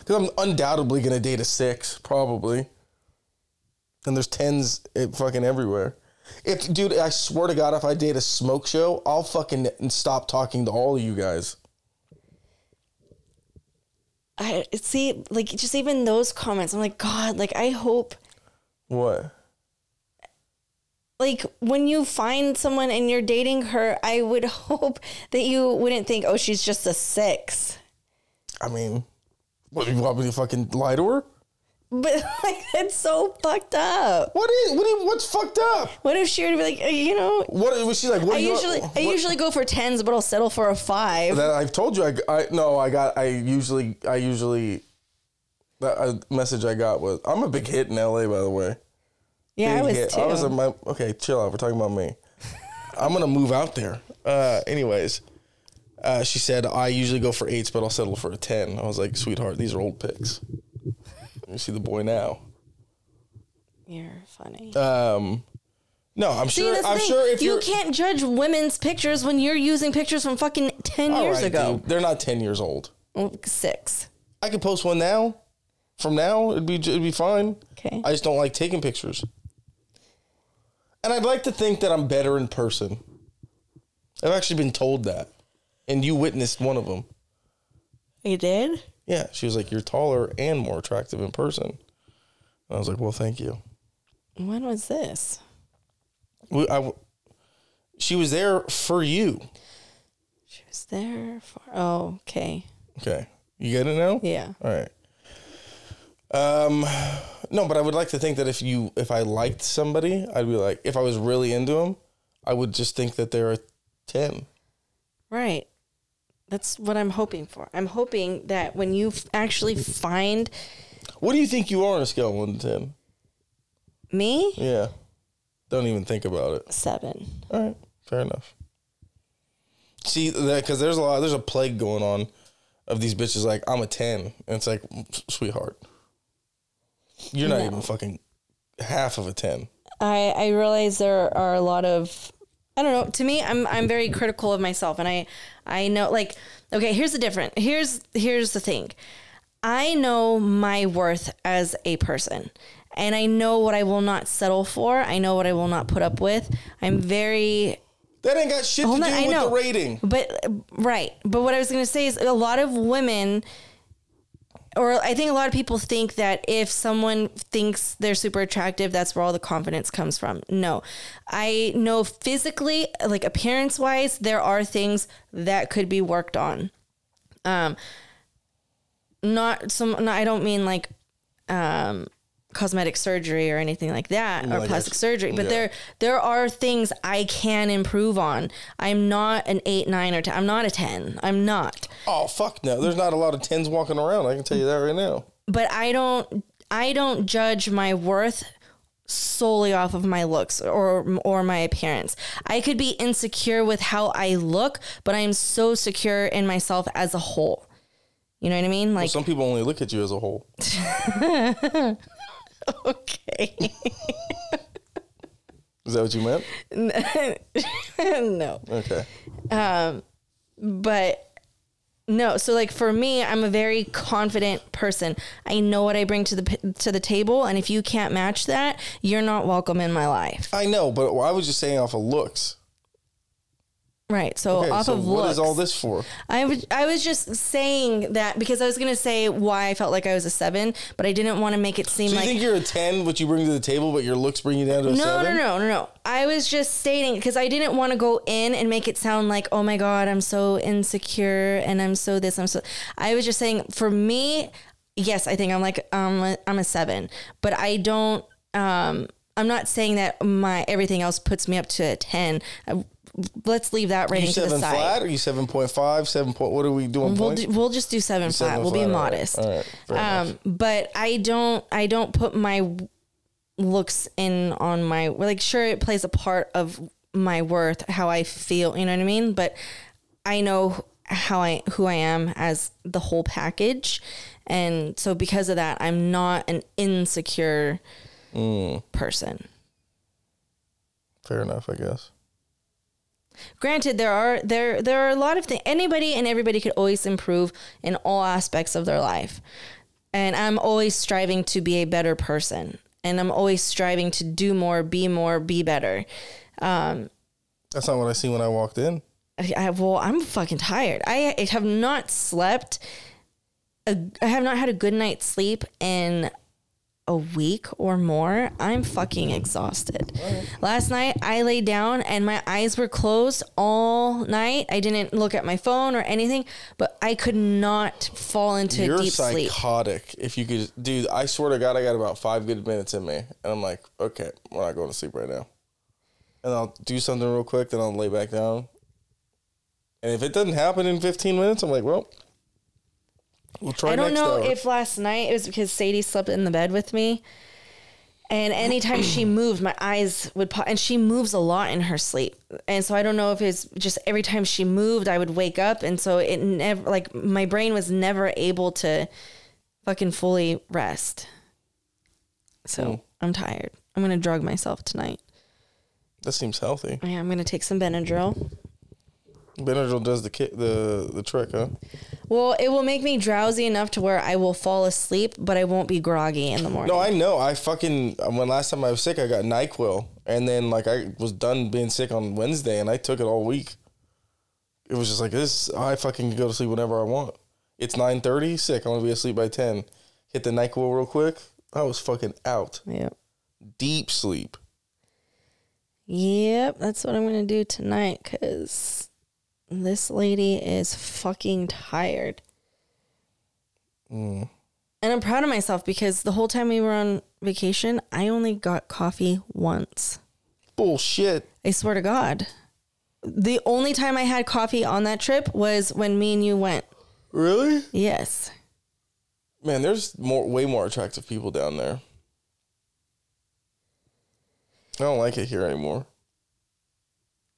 Because I'm undoubtedly gonna date a six, probably. And there's tens eh, fucking everywhere. If dude, I swear to God, if I date a smoke show, I'll fucking stop talking to all of you guys. I see, like just even those comments, I'm like, God, like I hope, What? like when you find someone and you're dating her, I would hope that you wouldn't think, oh, she's just a six. I mean, what would you want me to fucking lie to her? But like that's so fucked up. What is? What? What's fucked up? What if she were to be like, uh, you know, What was she like? What I usually what- I usually go for tens, but I'll settle for a five. that I've told you. I, I no. I got. I usually. I usually. That uh, message I got was I'm a big hit in LA. By the way. yeah, I was hit. too. I was a, my, okay. Chill out. We're talking about me. I'm gonna move out there. Uh, anyways, uh, she said I usually go for eights, but I'll settle for a ten. I was like, sweetheart, these are old pics. You see the boy now. You're funny. Um, no, I'm See, sure. that's the I'm thing. sure if you you're can't judge women's pictures when you're using pictures from fucking ten All years right, ago. dude, they're not ten years old. Six. I could post one now. From now, it'd be it'd be fine. Okay. I just don't like taking pictures. And I'd like to think that I'm better in person. I've actually been told that, and you witnessed one of them. You did? Yeah, she was like, "You're taller and more attractive in person." I was like, "Well, thank you." When was this? We, I she was there for you. She was there for. Oh, okay. Okay, you get it now. Yeah. All right. Um, no, but I would like to think that if you, if I liked somebody, I'd be like, if I was really into them, I would just think that they're a ten. Right. That's what I'm hoping for. I'm hoping that when you f- actually find What do you think you are on a scale of one to ten? me, Yeah. Don't even think about it. seven. All right, fair enough. See that because there's a lot, there's a plague going on of these bitches like I'm a ten, and it's like, mm, sweetheart, you're not No. even fucking half of a ten. I I realize there are a lot of I don't know. To me, I'm I'm very critical of myself, and I I know like okay. Here's the different. Here's here's the thing. I know my worth as a person, and I know what I will not settle for. I know what I will not put up with. I'm very That ain't got shit to on, do I with the rating. But right. But what I was going to say is a lot of women or I think a lot of people think that if someone thinks they're super attractive, that's where all the confidence comes from. No. I know physically, like appearance wise, there are things that could be worked on. Um not some no, I don't mean like um cosmetic surgery or anything like that or like plastic surgery but yeah. there there are things i can improve on i'm not an 8 9 or 10 i'm not a 10 i'm not Oh fuck no! There's not a lot of tens walking around. I can tell you that right now. but i don't i don't judge my worth solely off of my looks or or my appearance i could be insecure with how i look but i'm so secure in myself as a whole you know what i mean like Some people only look at you as a whole. okay Is that what you meant? no Okay. Um, but no so like for me i'm a very confident person i know what i bring to the to the table and if you can't match that you're not welcome in my life I know, but I was just saying off of looks. Right so Okay, off so of what looks is all this for? I was I was just saying that because I was gonna say why I felt like I was a seven, but I didn't want to make it seem So you like think you're a ten, what you bring to the table, but your looks bring you down to a no, seven? no, no, no, no. I was just stating because I didn't want to go in and make it sound like, oh my God, I'm so insecure and I'm so this, I'm so. I was just saying for me, yes, I think I'm like, um, I'm a seven, but I don't, um, I'm not saying that my everything else puts me up to a 10. Uh, let's leave that You rating to the side. flat? Are you seven point five? Seven point? What are we doing? We'll, do, we'll just do seven, flat. Seven We'll flat, be modest. All right. fair enough. Um, but I don't I don't put my looks in on my like sure it plays a part of my worth, how I feel, you know what I mean? But I know how I who I am as the whole package. And so because of that, I'm not an insecure Mm. person. Fair enough, I guess. Granted, there are there there are a lot of things. Anybody and everybody could always improve in all aspects of their life, and I'm always striving to be a better person, and I'm always striving to do more, be more, be better. Um, That's not what I see when I walked in. I, I well, I'm fucking tired. I, I have not slept. A, I have not had a good night's sleep in a week or more. I'm fucking exhausted. Last night I laid down and my eyes were closed all night. I didn't look at my phone or anything, but I could not fall into You're deep sleep. psychotic. If you could, dude, I swear to God, I got about five good minutes in me, and I'm like, okay, we're not going to sleep right now. And I'll do something real quick, then I'll lay back down. And if it doesn't happen in 15 minutes, I'm like, well, we'll try. I don't know hour. if last night it was because Sadie slept in the bed with me. And anytime she moved, my eyes would pop, and she moves a lot in her sleep. And so I don't know if it's just every time she moved, I would wake up. And so it never, like, my brain was never able to fucking fully rest. So Hmm. I'm tired. I'm going to drug myself tonight. that seems healthy. Yeah, I'm going to take some Benadryl. Benadryl does the ki- the the trick, huh? Well, it will make me drowsy enough to where I will fall asleep, but I won't be groggy in the morning. No, I know. I fucking when last time I was sick, I got Nyquil, and then like I was done being sick on Wednesday, and I took it all week. It was just like this. I fucking go to sleep whenever I want. It's nine thirty. Sick. I'm gonna be asleep by ten. Hit the Nyquil real quick. I was fucking out. Yep. Deep sleep. Yep, that's what I'm gonna do tonight because this lady is fucking tired. Mm. And I'm proud of myself because the whole time we were on vacation, I only got coffee once. Bullshit. I swear to God. The only time I had coffee on that trip was when me and you went. Really? Yes. Man, there's more, way more attractive people down there. I don't like it here anymore.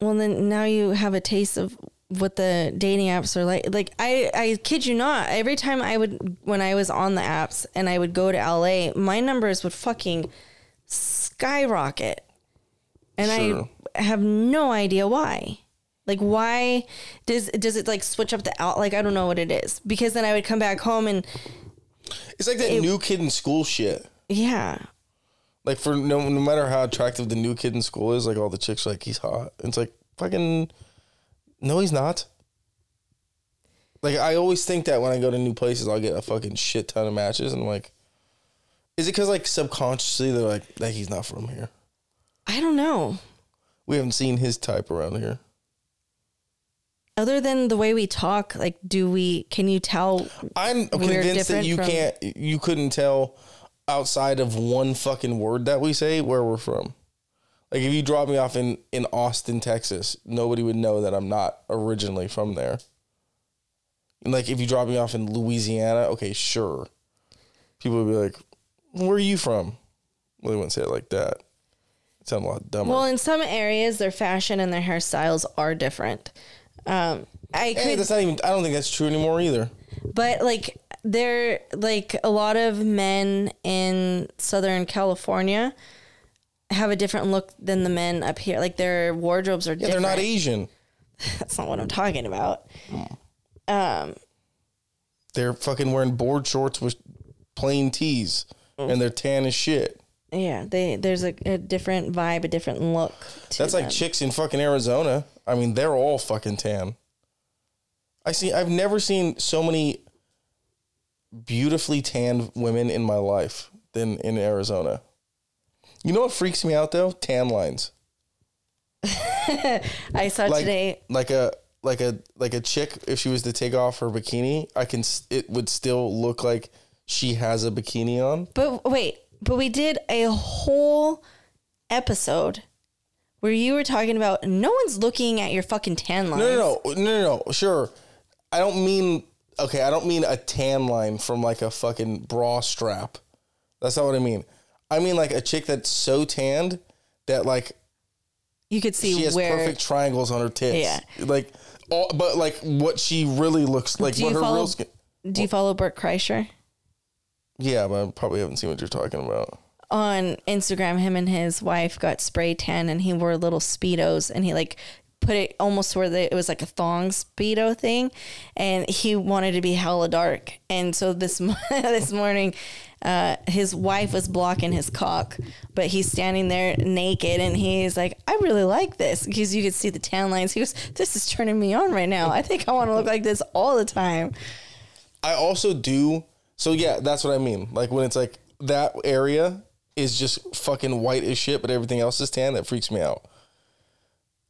Well, then now you have a taste of what the dating apps are like. Like I, I kid you not. Every time I would, when I was on the apps and I would go to LA, my numbers would fucking skyrocket, and Sure. I have no idea why. Like why does does it like switch up the out? Like I don't know what it is because then I would come back home and It's like that It- new kid in school shit. yeah, Like for no no matter how attractive the new kid in school is, like all the chicks are like he's hot. It's like fucking no, he's not. Like I always think that when I go to new places, I'll get a fucking shit ton of matches, and I'm like, is it because like subconsciously they're like, like he's not from here. I don't know. We haven't seen his type around here. Other than the way we talk, like do we? Can you tell? I'm convinced that you from- can't, you couldn't tell outside of one fucking word that we say where we're from. Like if you drop me off in in Austin, Texas, nobody would know that I'm not originally from there. And like if you drop me off in Louisiana, okay, sure. People would be like, "Where are you from?" Well, they wouldn't say it like that. It sounds a lot dumber. Well, in some areas, their fashion and their hairstyles are different. Um, I hey, could, that's not even. I don't think that's true anymore either. but like there, like a lot of men in Southern California have a different look than the men up here. Like their wardrobes are Yeah, different. they're not Asian. That's not what I'm talking about. Um, They're fucking wearing board shorts with plain tees, Mm. and they're tan as shit. yeah, they there's a, a different vibe, a different look. To That's like chicks in fucking Arizona. I mean, they're all fucking tan. I see. I've never seen so many beautifully tanned women in my life than in Arizona. You know what freaks me out though? Tan lines. I saw Like today. like a like a like a chick if she was to take off her bikini, I can it would still look like she has a bikini on. But wait, but we did a whole episode where you were talking about no one's looking at your fucking tan lines. No, no, no, no, no, no. Sure, I don't mean okay. I don't mean a tan line from like a fucking bra strap. That's not what I mean. I mean like a chick that's so tanned that like You could see she has where. perfect triangles on her tits. Yeah. like all, but like what she really looks like. Do what you her follow- real skin. Do you follow Bert Kreischer? Yeah, but I probably haven't seen what you're talking about. On Instagram, him and his wife got spray tan, and he wore little speedos, and he like put it almost where the, it was like a thong speedo thing, and he wanted to be hella dark. And so this this morning, uh, his wife was blocking his cock, but he's standing there naked, and he's like, "I really like this," because you could see the tan lines. He goes, "This is turning me on right now. I think I want to look like this all the time." I also do. So yeah, that's what I mean. Like when it's like that area is just fucking white as shit, but everything else is tan. That freaks me out.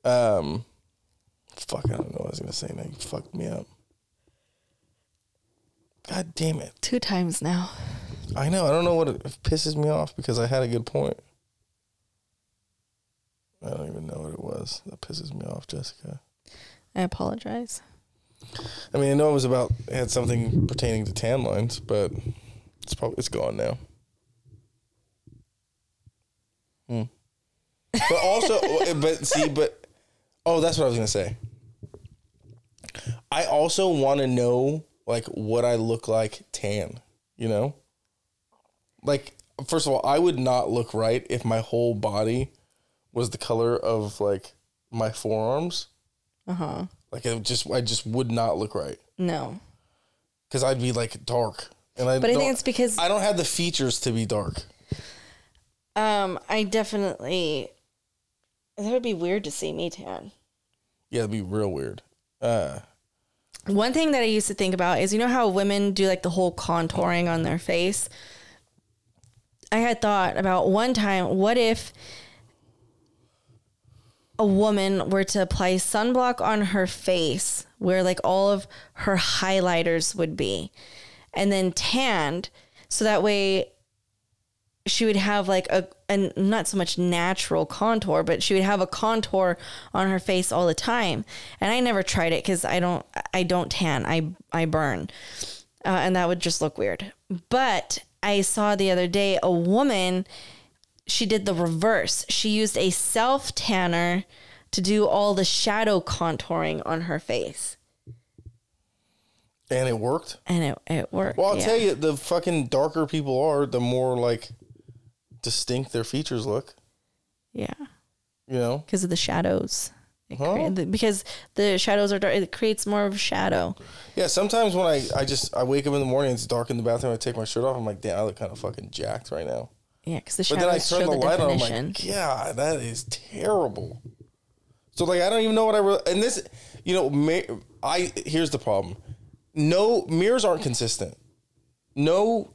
Um, fuck, I don't know what I was gonna say. Now you fucked me up. God damn it! Two times now. I know. I don't know what it pisses me off because I had a good point. I don't even know what it was that pisses me off, Jessica. I apologize. I mean, I know it was about it had something pertaining to tan lines, but it's probably it's gone now. Hmm. But also, but see, but oh, that's what I was gonna say. I also want to know like what I look like tan. You know, like first of all, I would not look right if my whole body was the color of like my forearms. Uh huh. Like it just, I just would not look right No. because I'd be like dark, and I. But I think it's because I don't have the features to be dark. um I definitely that would be weird to see me tan. Yeah, it'd be real weird. Uh, One thing that I used to think about is you know how women do like the whole contouring on their face? I had thought about one time, what if a woman were to apply sunblock on her face where like all of her highlighters would be and then tanned so that way she would have like a, a not so much natural contour, but she would have a contour on her face all the time. And I never tried it because I don't I don't tan. I I burn, uh, and that would just look weird. But I saw the other day a woman. She did the reverse. She used a self tanner to do all the shadow contouring on her face. And it worked. And it, it worked. Well, I'll yeah. tell you, the fucking darker people are, the more like distinct their features look. Yeah. You know? Because of the shadows. Huh? the- because the shadows are dark, it creates more of a shadow. Yeah, sometimes when I, I just I wake up in the morning, it's dark in the bathroom, I take my shirt off, I'm like, damn, I look kind of fucking jacked right now. Yeah, because the shadows. But then I turn the the, light on, I'm like, God, that is terrible. So like, I don't even know what I re- and this, you know, ma- I here's the problem. No mirrors aren't consistent. No,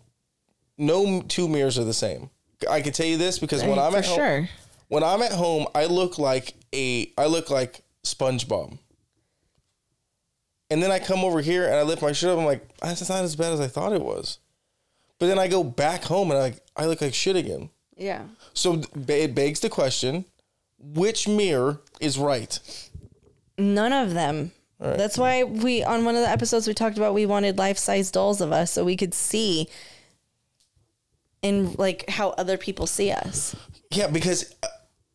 no two mirrors are the same. I can tell you this because when I'm for at home, sure. when I'm at home, I look like a I look like SpongeBob. And then I come over here and I lift my shirt up. I'm like, that's not as bad as I thought it was. But then I go back home and I I look like shit again. Yeah. So it begs the question: Which mirror is right? None of them. right. That's why we on one of the episodes we talked about we wanted life size dolls of us so we could see in like how other people see us. Yeah, because uh,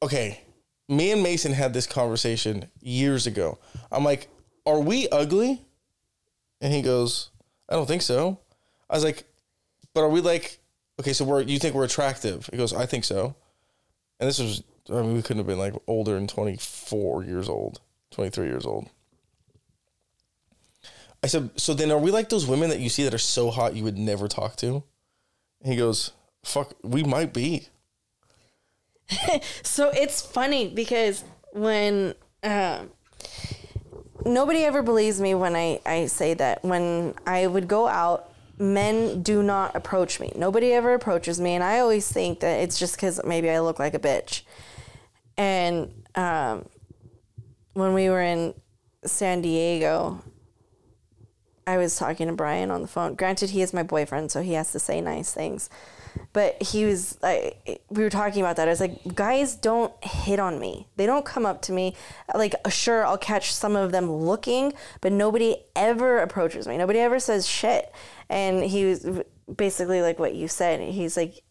okay, me and Mason had this conversation years ago. I'm like, "Are we ugly?" And he goes, "I don't think so." I was like, "But are we like okay? So we're you think we're attractive?" He goes, "I think so." And this was I mean we couldn't have been like older than 24 years old, 23 years old. I said, "So then are we like those women that you see that are so hot you would never talk to?" And he goes, "Fuck, we might be." So it's funny because when uh, nobody ever believes me when I, I say that when I would go out, men do not approach me. Nobody ever approaches me, and I always think that it's just because maybe I look like a bitch. And um, when we were in San Diego, I was talking to Brian on the phone. Granted, he is my boyfriend, so he has to say nice things. But he was like, we were talking about that. I was like, guys don't hit on me. They don't come up to me. Like, sure, I'll catch some of them looking, but nobody ever approaches me. Nobody ever says shit. And he was basically like what you said. He's like,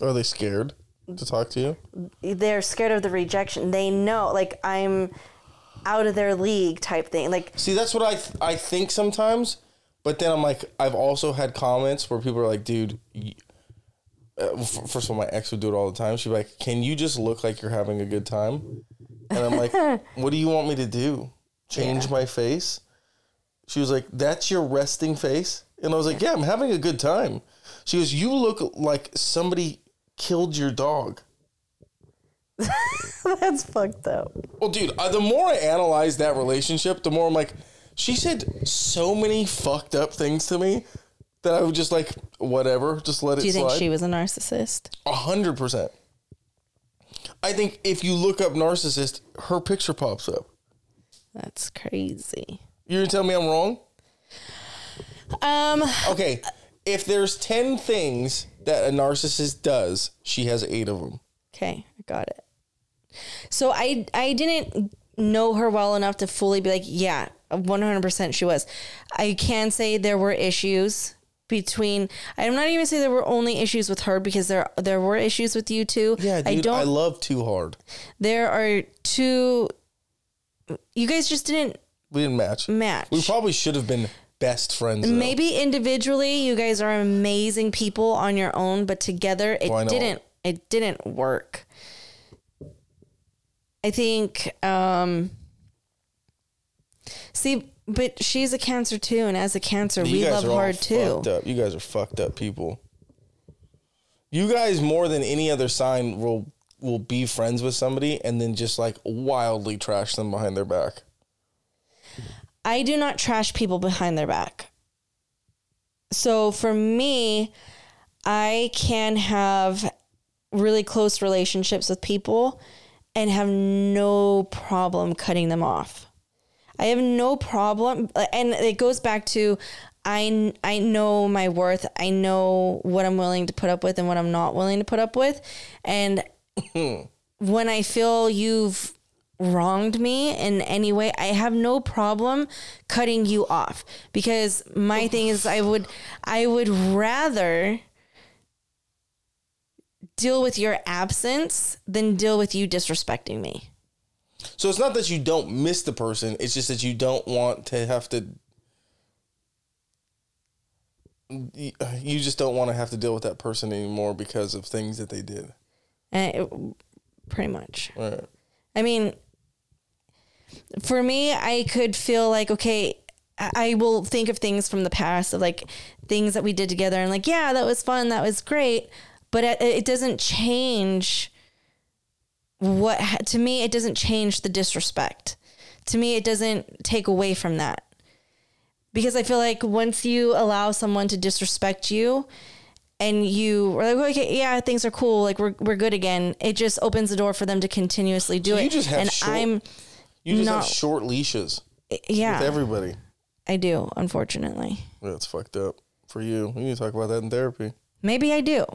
Are they scared to talk to you? they're scared of the rejection. They know, like, I'm out of their league type thing. Like, See, that's what I th- I think sometimes, but then I'm like, I've also had comments where people are like, "Dude," y- uh, f- first of all, my ex would do it all the time. She'd be like, "Can you just look like you're having a good time?" And I'm like, "What do you want me to do? Change my face?" She was like, "That's your resting face," and I was like, "Yeah, I'm having a good time." She goes, "You look like somebody killed your dog." that's fucked up. Well, dude, uh, the more I analyze that relationship, the more I'm like, she said so many fucked up things to me that I would just like, whatever, just let it Do you think slide. she was a narcissist? A hundred percent. I think if you look up narcissist, her picture pops up. That's crazy. You're gonna tell me I'm wrong? Um, Okay, if there's ten things that a narcissist does, she has eight of them. okay, I got it. So I I didn't know her well enough to fully be like, yeah, 100% she was. I can say there were issues between I'm not even say there were only issues with her because there there were issues with you too. Yeah, dude, I I, don't I love too hard. there are two you guys just didn't We didn't match. match. We probably should have been best friends. though. Maybe individually you guys are amazing people on your own, but together it oh, didn't it didn't work. I think um see but she's a cancer too and as a cancer You we love hard too. fucked Up. You guys are fucked up people. You guys more than any other sign will will be friends with somebody and then just like wildly trash them behind their back. I do not trash people behind their back. So for me, I can have really close relationships with people and have no problem cutting them off. I have no problem uh, and it goes back to I I know my worth. I know what I'm willing to put up with and what I'm not willing to put up with. And when I feel you've wronged me in any way, I have no problem cutting you off because my thing is I would I would rather deal with your absence than deal with you disrespecting me. So it's not that you don't miss the person, it's just that you don't want to have to you just don't want to have to deal with that person anymore because of things that they did. And it, pretty much. Right. I mean, for me, I could feel like, okay, I will think of things from the past of like things that we did together and like, yeah, that was fun. That was great. But it, it doesn't change what, to me, it doesn't change the disrespect. To me, it doesn't take away from that. Because I feel like once you allow someone to disrespect you, and you are like, okay, yeah, things are cool, like we're we're good again. It just opens the door for them to continuously do So it. you just have and short- I'm You just No. have short leashes yeah, with everybody. I do, unfortunately. That's fucked up for you. We need to talk about that in therapy. Maybe I do.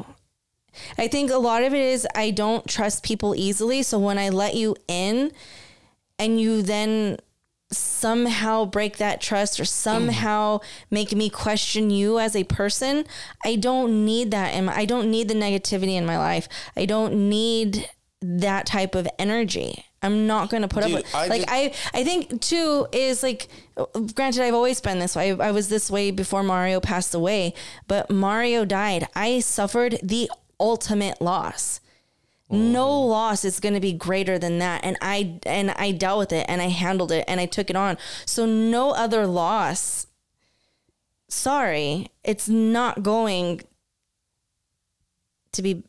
I think a lot of it is I don't trust people easily. So when I let you in and you then somehow break that trust or somehow make me question you as a person, I don't need that. And I don't need the negativity in my life. I don't need that type of energy. I'm not going to put Dude, up with I like I I think too is like granted I've always been this way. I, I was this way before Mario passed away, but Mario died. I suffered the ultimate loss. No Mm-hmm. loss is going to be greater than that and I and I dealt with it and I handled it and I took it on. So no other loss sorry, it's not going to be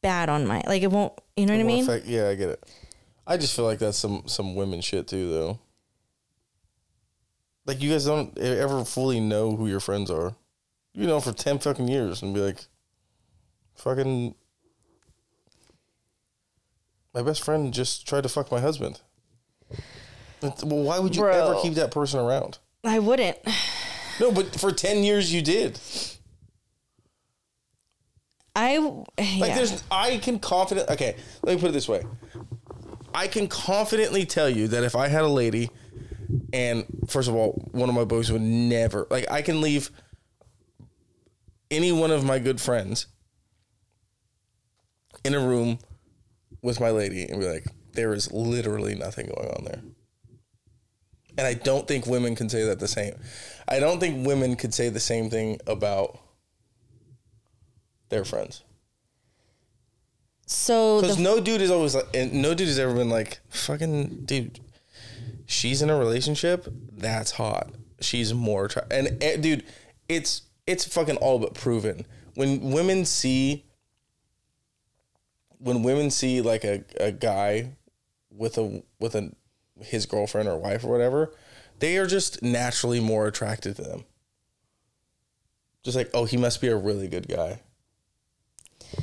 bad on my like it won't you know what I mean? in fact- yeah, I get it. I just feel like that's some some women shit too, though. Like you guys don't ever fully know who your friends are. You know, for ten fucking years, and be like, fucking. My best friend just tried to fuck my husband. It's- Well, why would you Bro. ever keep that person around? I wouldn't. No, but for ten years you did. I Like there's I can confident okay, let me put it this way. I can confidently tell you that if I had a lady and first of all, one of my boys would never like I can leave any one of my good friends in a room with my lady and be like, there is literally nothing going on there. And I don't think women can say that the same. I don't think women could say the same thing about their friends. so Because no dude is always like, and no dude has ever been like, fucking dude, she's in a relationship. That's hot. She's more attractive. And eh, dude, it's it's fucking all but proven. When women see, when women see like a, a guy with a with a his girlfriend or wife or whatever, they are just naturally more attracted to them. Just like, oh, he must be a really good guy.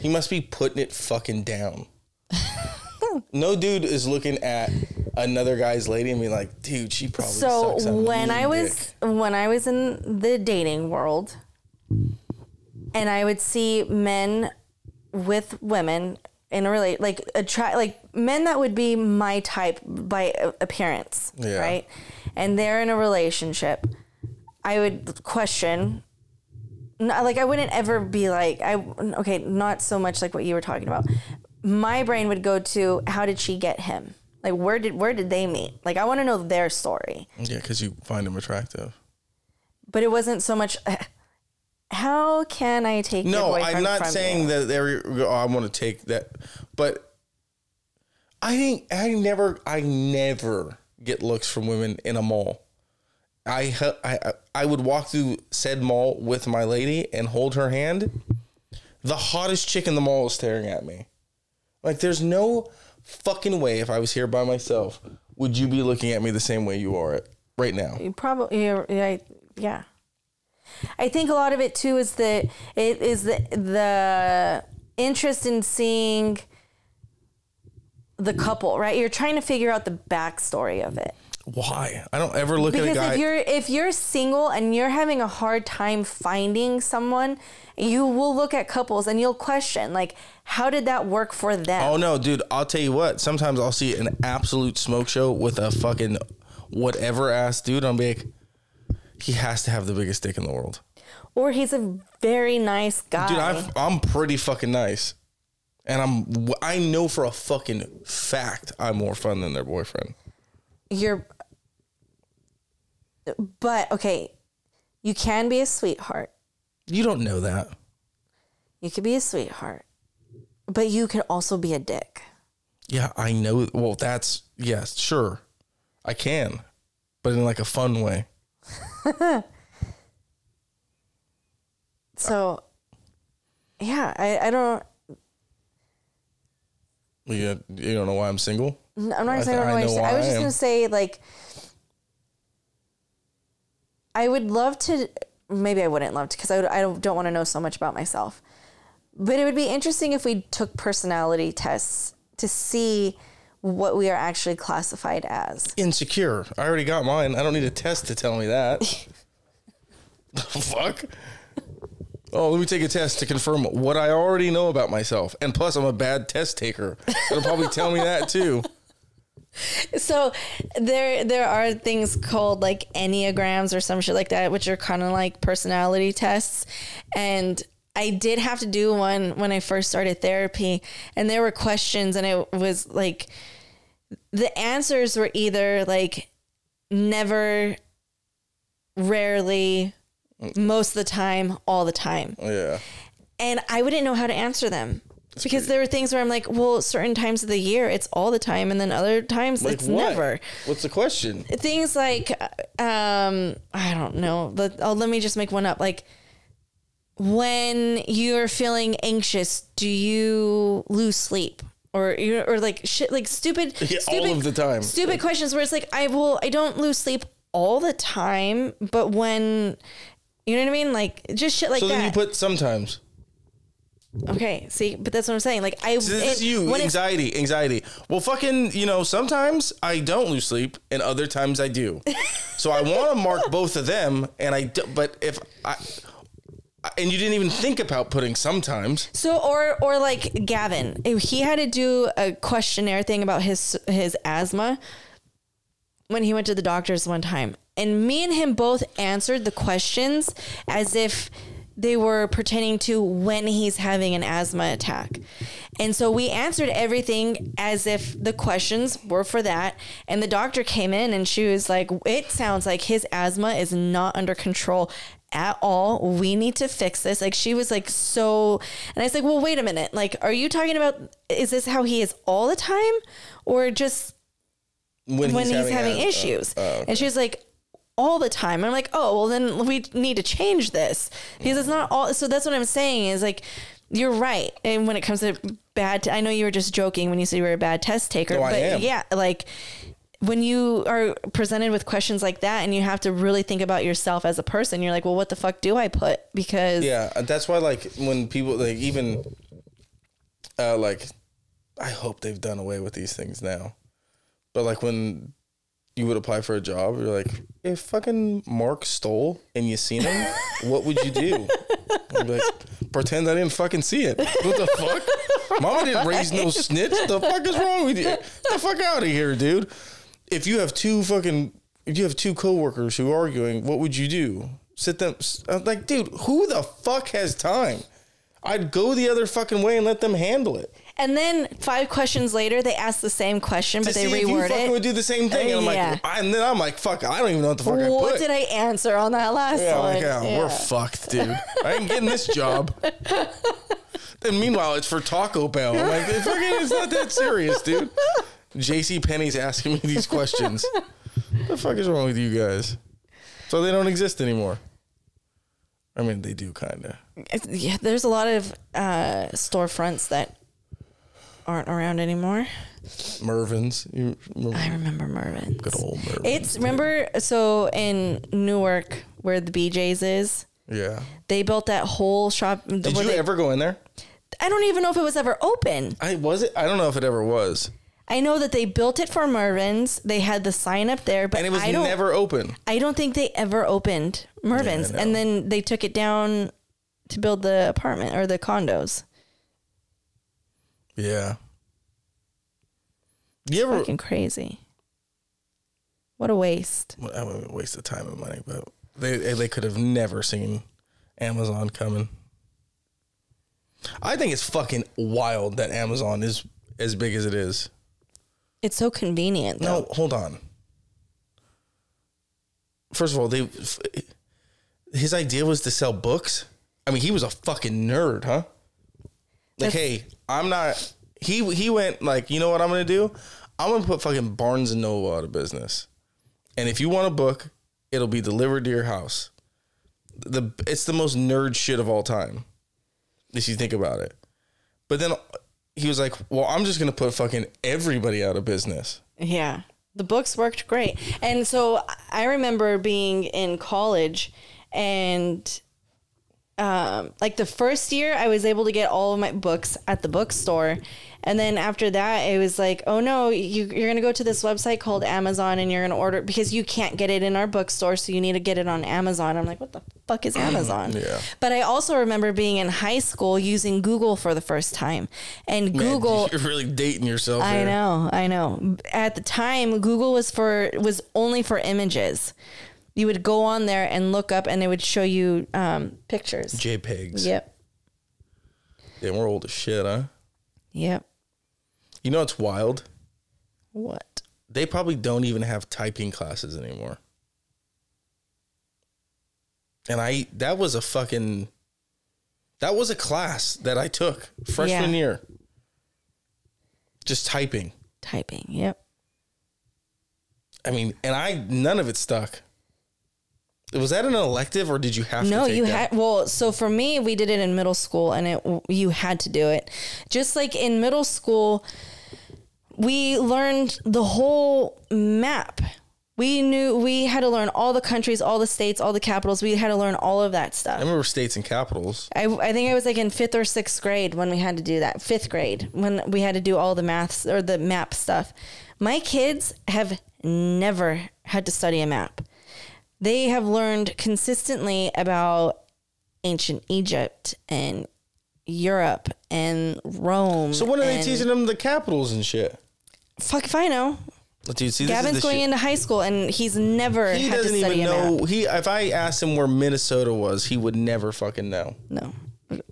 He must be putting it fucking down. no dude is looking at another guy's lady and being like, dude, she probably so sucks when I was dick." when I was in the dating world and I would see men with women in a relate like attract like men that would be my type by appearance, Yeah. right? And they're in a relationship. I would question like I wouldn't ever be like I okay, not so much like what you were talking about. My brain would go to how did she get him? Like where did where did they meet? Like I want to know their story. yeah, because you find him attractive. But it wasn't so much how can I take No, I'm not saying you? that there. Oh, I want to take that, but I think I never, I never get looks from women in a mall. I I I would walk through said mall with my lady and hold her hand. The hottest chick in the mall is staring at me. Like, there's no fucking way if I was here by myself would you be looking at me the same way you are right now. You probably yeah. I think a lot of it too is that it is the the interest in seeing the couple, right? You're trying to figure out the backstory of it. Why? I don't ever look at a Because guy. if you're if you're single and you're having a hard time finding someone, you will look at couples and you'll question like, how did that work for them? Oh no, dude! I'll tell you what. Sometimes I'll see an absolute smoke show with a fucking whatever ass dude. I'm like, he has to have the biggest dick in the world, Or he's a very nice guy. dude. I've, I'm pretty fucking nice. And I'm I know for a fucking fact I'm more fun than their boyfriend. You're, but okay, you can be a sweetheart. You don't know that. You could be a sweetheart, but you could also be a dick. Yeah, I know. Well, that's yes, sure, I can, but in like a fun way. So, yeah, I, I don't. You, you don't know why I'm single? I'm not I gonna say I don't know. I know saying. why I was just gonna say like, I would love to. Maybe I wouldn't love to because I, would, I don't, don't want to know so much about myself. But it would be interesting if we took personality tests to see what we are actually classified as. Insecure. I already got mine. I don't need a test to tell me that. the fuck? Oh, let me take a test to confirm what I already know about myself. And plus, I'm a bad test taker. It'll probably tell me that too. So there there are things called like enneagrams or some shit like that, which are kind of like personality tests. And I did have to do one when I first started therapy, and there were questions, and it was like the answers were either like never, rarely, most of the time, all the time Yeah. and I wouldn't know how to answer them because there were things where I'm like, well, certain times of the year it's all the time, and then other times Like it's what? never. What's the question? Things like, um, I don't know. Let, oh, let me just make one up. Like, when you're feeling anxious, do you lose sleep? Or, you or like shit, like stupid, Yeah, all stupid, of the time. stupid questions where it's like, I will, I don't lose sleep all the time, but when, you know what I mean? Like just shit like So that. then you put sometimes. Okay, see, but that's what I'm saying. Like I, So this it- is you. Anxiety, anxiety. Well, fucking, you know, sometimes I don't lose sleep and other times I do. so I want to mark both of them. And I, do, but if I, and you didn't even think about putting sometimes. so or or like Gavin, he had to do a questionnaire thing about his his asthma when he went to the doctors one time, and me and him both answered the questions as if they were pertaining to when he's having an asthma attack. And so we answered everything as if the questions were for that. And the doctor came in and she was like, It sounds like his asthma is not under control at all. We need to fix this. Like she was like so and I was like, Well, wait a minute. Like, are you talking about is this how he is all the time? Or just When, when he's, having, asthma. issues. Oh, okay. And she was like, all the time. I'm like, oh, well, then we need to change this because it's not all. So that's what I'm saying is like, you're right. And when it comes to bad, t- I know you were just joking when you said you were a bad test taker, but yeah, like when you are presented with questions like that and you have to really think about yourself as a person, you're like, well, what the fuck do I put? Because Yeah, uh, that's why like when people like even uh like I hope they've done away with these things now. But like when you would apply for a job, you're like, if fucking Mark stole and you seen him, what would you do? Like, pretend I didn't fucking see it. What the fuck? Mama didn't raise no snitch. The fuck is wrong with you? Get the fuck out of here, dude. If you have two fucking if you have two coworkers who are arguing, what would you do? Sit them I'm uh, like, dude, who the fuck has time? I'd go the other fucking way and let them handle it. and then five questions later, they ask the same question, but they see if you reword it. would do the same thing. And I'm Yeah. like, and then I'm like, fuck, I don't even know what the fuck I what did I answer on that last Yeah, one? like, yeah, we're fucked, dude. I ain't getting this job. and meanwhile, it's for Taco Bell. I'm like, fucking, it's not that serious, dude. JC Penney's asking me these questions. What the fuck is wrong with you guys? So they don't exist anymore. I mean, they do kind of. yeah, there's a lot of uh, storefronts that aren't around anymore. Mervyn's. You remember? I remember Mervyn's. Good old Mervyn. It's remember so in Newark where the BJ's is, yeah. they built that whole shop. Did you ever go in there? I don't even know if it was ever open. I was it. I don't know if it ever was, I know that they built it for Mervyn's. They had the sign up there, but and it was I don't. never open. I don't think they ever opened Mervyn's, know. and then they took it down to build the apartment or the condos. Yeah. You ever? Fucking crazy. What a waste. Well, I would waste of time and money, but they they could have never seen Amazon coming. I think it's fucking wild that Amazon is as big as it is. It's so convenient. Though. No, hold on. First of all, they his idea was to sell books. I mean, he was a fucking nerd, huh? Like, That's- hey, I'm not. He he went like, you know what I'm gonna do? I'm gonna put fucking Barnes and Noble out of business. And if you want a book, it'll be delivered to your house. The it's the most nerd shit of all time, if you think about it. But then he was like, "Well, I'm just gonna put fucking everybody out of business." Yeah. The books worked great. And so I remember being in college and um, like the first year I was able to get all of my books at the bookstore. And then after that, it was like, oh no, you, you're going to go to this website called Amazon and you're going to order because you can't get it in our bookstore. So you need to get it on Amazon. I'm like, what the fuck is Amazon? Yeah. But I also remember being in high school using Google for the first time. And Man, Google. you're really dating yourself. I know, I know. At the time, Google was for was only for images. You would go on there and look up, and it would show you um, pictures. JPEGs. Yep, Yeah, we're old as shit, huh? yep. You know what's wild? What? They probably don't even have typing classes anymore. And I that was a fucking that was a class that I took freshman Yeah. year. Just typing. Typing. Yep. I mean, and I none of it stuck. Was that an elective or did you have No, to take you that? had. Well, so for me, we did it in middle school, and it you had to do it. Just like in middle school, we learned the whole map. We knew we had to learn all the countries, all the states, all the capitals. We had to learn all of that stuff. I remember states and capitals. I, I think I was like in fifth or sixth grade when we had to do that. Fifth grade when we had to do all the maths or the map stuff. My kids have never had to study a map. They have learned consistently about ancient Egypt and Europe and Rome. So when are they and- teaching them the capitals and shit? Fuck if I know. Oh, Dude, see, this Gavin's the going shit. into high school and he's never He had doesn't study even a know. He if I asked him where Minnesota was, he would never fucking know. No.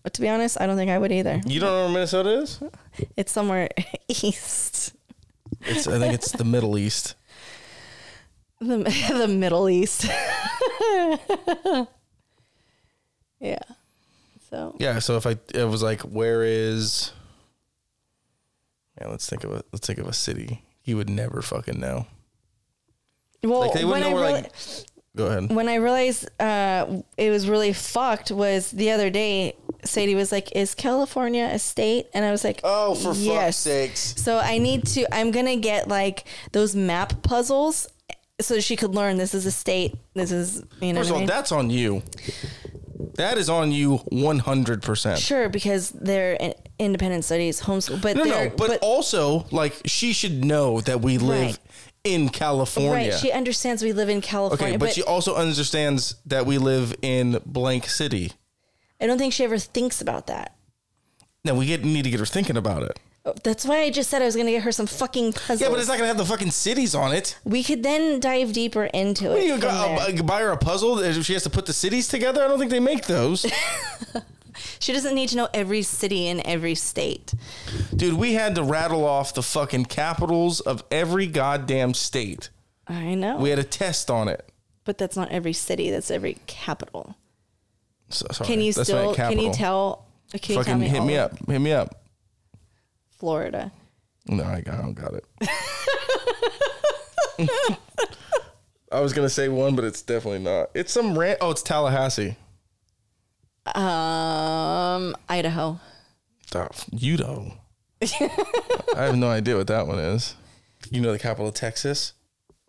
But to be honest, I don't think I would either. You don't know where Minnesota is? It's somewhere east. It's, I think it's the Middle East. The, the Middle East. yeah. So Yeah. So if I it was like, where is? Yeah, let's think of a let's think of a city. He would never fucking know. well, Like they when wouldn't I where reali- like. Go ahead. when I realized uh, it was really fucked was the other day. Sadie was like, "Is California a state?" And I was like, Oh, for fuck's yes. sakes! So I need to. I'm gonna get like those map puzzles, so she could learn this is a state. This is you know. First of what I all, mean? that's on you. That is on you one hundred percent. Sure, because they're independent studies, homeschool, but No, no, but, also like she should know that we live Right. in California. right. She understands we live in California, okay, but, she also understands that we live in blank city. I don't think she ever thinks about that. Now we get need to get her thinking about it. That's why I just said I was going to get her some fucking puzzles. Yeah, but it's not gonna have the fucking cities on it. we could then dive deeper into it. You from there. uh, buy her a puzzle. If she has to put the cities together, I don't think they make those. she doesn't need to know every city in every state. Dude, we had to rattle off the fucking capitals of every goddamn state. I know, We had a test on it. but that's not every city. That's every capital. So, sorry, Can you that's still? Can you capital. tell? Can you tell Fucking me hit all me of up. Hit me up. Florida. No, I, got, I don't got it. I was gonna say one, but it's definitely not. It's some rant. Oh, it's Tallahassee. Um, Idaho. Oh, you know. I have no idea what that one is. You know the capital of Texas?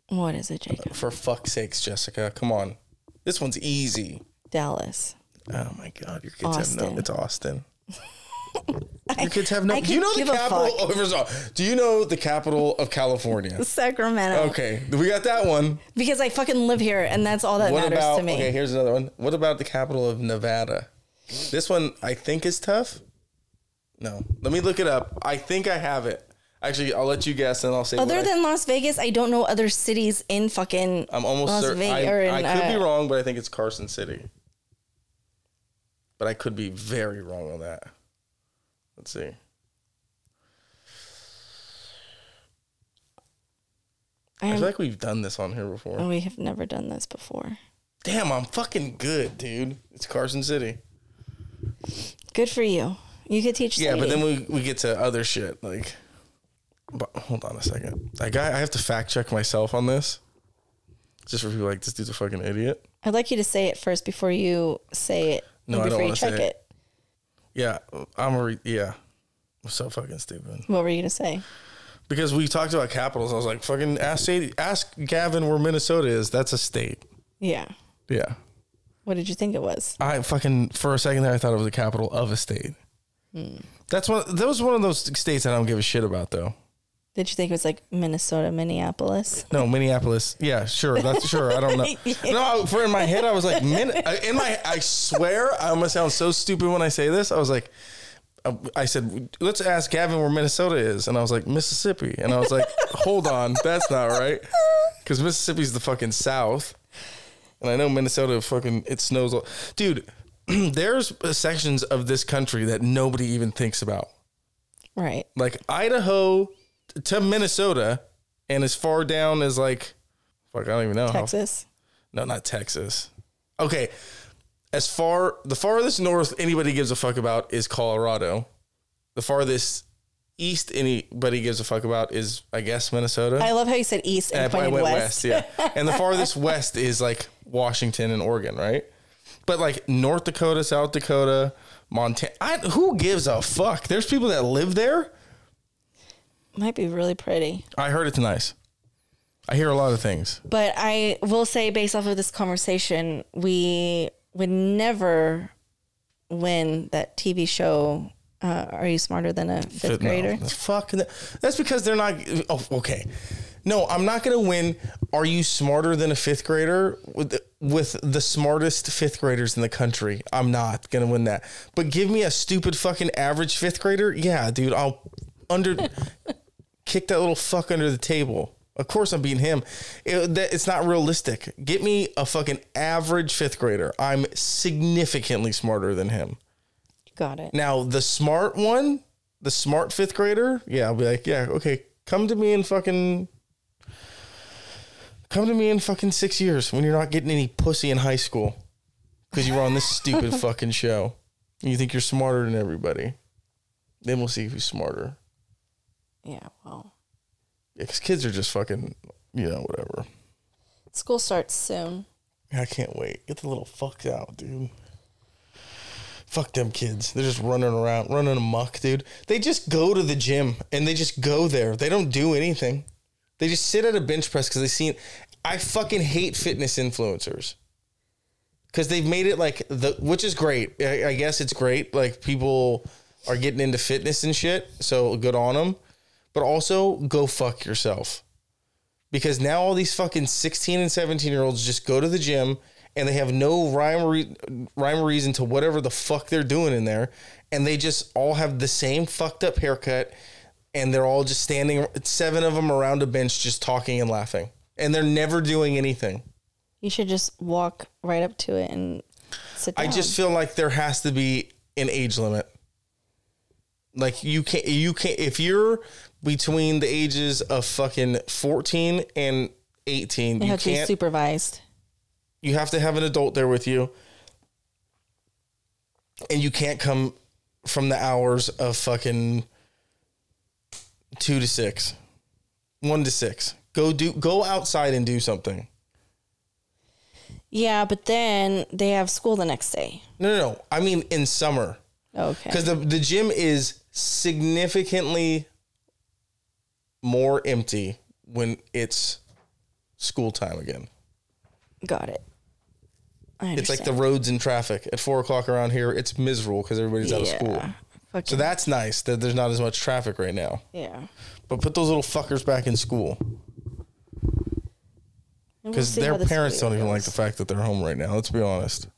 What is it, Jacob? For fuck's sakes, Jessica, come on. This one's easy. Dallas. Oh my god, your kids have Austin. no. It's Austin. Your kids have no. I Do you could know the give a capital? fuck. Of do you know the capital of California? Sacramento. Okay, we got that one. Because I fucking live here, and that's all that What matters about? to me. Okay, here's another one. What about the capital of Nevada? This one I think is tough. No, let me look it up. I think I have it. Actually, I'll let you guess, and I'll say. Other what I- than Las Vegas, I don't know other cities in fucking. I'm almost Las certain. Vegas. I, in, I could be uh, wrong, but I think it's Carson City. But I could be very wrong on that. Let's see. I I'm, feel like we've done this on here before. we have never done this before. Damn, I'm fucking good, dude. It's Carson City. Good for you. You could teach. Yeah, but then we, we get to other shit. Like, but hold on a second. Like, I, I have to fact check myself on this. Just for people like, this dude's a fucking idiot. I'd like you to say it first before you say it. No, I don't before you wanna say check it. it. Yeah, I'm a re- yeah. I'm so fucking stupid. What were you gonna say? Because we talked about capitals. I was like, fucking ask Sadie, ask Gavin where Minnesota is. That's a state. Yeah. Yeah. What did you think it was? I fucking for a second there I thought it was the capital of a state. Hmm. That's one. That was one of those states that I don't give a shit about though. Did you think it was like Minnesota, Minneapolis? No, Minneapolis. Yeah, sure. That's sure. I don't know. No, for in my head I was like, Min- in my. I swear I'm gonna sound so stupid when I say this. I was like. uh, I said, let's ask Gavin where Minnesota is. And I was like, Mississippi. And I was like, hold on, that's not right. Because Mississippi's the fucking South. And I know Minnesota fucking, it snows. all- Dude, there's sections of this country that nobody even thinks about. Right. Like Idaho to Minnesota and as far down as like, fuck, I don't even know. how- Texas. no, not Texas. Okay. As far the farthest north anybody gives a fuck about is Colorado. The farthest east anybody gives a fuck about is I guess Minnesota. I love how you said east and I, I went west. west, yeah. and the farthest west is like Washington and Oregon, right? But like North Dakota, South Dakota, Montana, I, who gives a fuck? There's people that live there. Might be really pretty. I heard it's nice. I hear a lot of things. But I will say, based off of this conversation, we would never win that TV show. Uh, Are you smarter than a fifth No, grader? fuck. that- That's because they're not. Oh, okay. No, I'm not going to win. Are you smarter than a fifth grader with the, with the smartest fifth graders in the country? I'm not going to win that. But give me a stupid fucking average fifth grader. Yeah, dude, I'll under kick that little fuck under the table. Of course, I'm beating him. It, that, it's not realistic. Get me a fucking average fifth grader. I'm significantly smarter than him. Got it. Now the smart one, the smart fifth grader, yeah, I'll be like, yeah, okay, come to me in fucking, come to me in fucking six years when you're not getting any pussy in high school because you were on this stupid fucking show. And you think you're smarter than everybody. Then we'll see who's smarter. Yeah. Well, Yeah, because kids are just fucking, you know, whatever. school starts soon. I can't wait. Get the little fucks out, dude. Fuck them kids. They're just running around, running amok, dude. They just go to the gym and they just go there. They don't do anything. They just sit at a bench press because they seen. I fucking hate fitness influencers because they've made it like the, which is great. I, I guess it's great. Like people are getting into fitness and shit, so good on them. But also go fuck yourself. Because now all these fucking 16 and 17 year olds just go to the gym and they have no rhyme or, re- rhyme or reason to whatever the fuck they're doing in there. And they just all have the same fucked up haircut and they're all just standing seven of them around a bench just talking and laughing. And they're never doing anything. You should just walk right up to it and sit down. i just feel like there has to be an age limit. Like you can't you can't if you're between the ages of fucking 14 and 18 you you have to be supervised. you have to have an adult there with you and you can't come from the hours of fucking two to six one to six go do go outside and do something Yeah, but then they have school the next day. no no no i mean in summer oh, Okay. because the, the gym is significantly more empty when it's school time again Got it. I it's like the roads and traffic at four o'clock around here it's miserable because everybody's out of school Yeah. So that's nice that there's not as much traffic right now. yeah. But put those little fuckers back in school And we'll because see their this parents video don't even like goes. the fact that they're home right now. Let's be honest.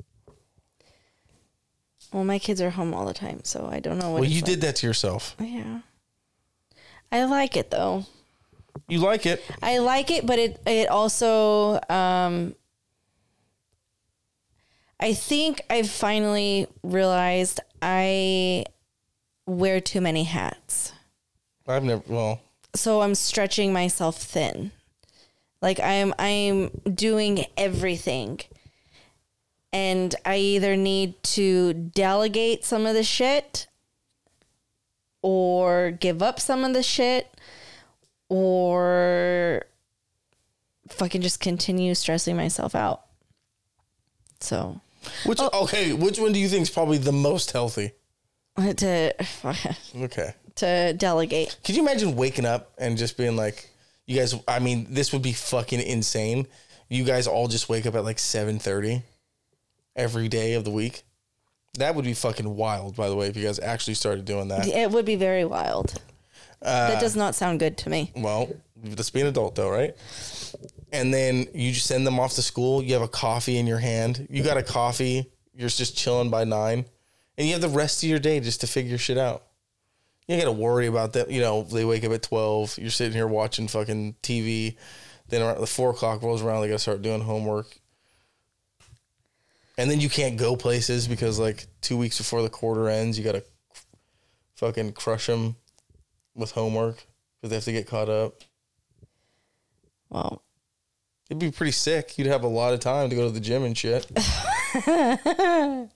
Well, my kids are home all the time, so I don't know what. Well, it's you like. did that to yourself. Yeah. I like it though. You like it. I like it, but it it also um I think I've finally realized I wear too many hats. I've never. Well, So I'm stretching myself thin. Like I'm I'm doing everything. And I either need to delegate some of the shit or give up some of the shit or fucking just continue stressing myself out. So which oh. okay, which one do you think is probably the most healthy? to Okay. to delegate. Could you imagine waking up and just being like, you guys? I mean, this would be fucking insane. You guys all just wake up at like seven thirty every day of the week. That would be fucking wild. By the way, if you guys actually started doing that. It would be very wild. that uh, does not sound good to me. Well, let's be an adult though, right? And then you just send them off to school. You have a coffee in your hand. You got a coffee. You're just chilling by nine, and you have the rest of your day just to figure shit out. You got to worry about that. You know, they wake up at twelve. You're sitting here watching fucking TV. Then around the four o'clock rolls around, they got to start doing homework. And then you can't go places because like two weeks before the quarter ends, you got to fucking crush them with homework because they have to get caught up. Well, It'd be pretty sick. You'd have a lot of time to go to the gym and shit.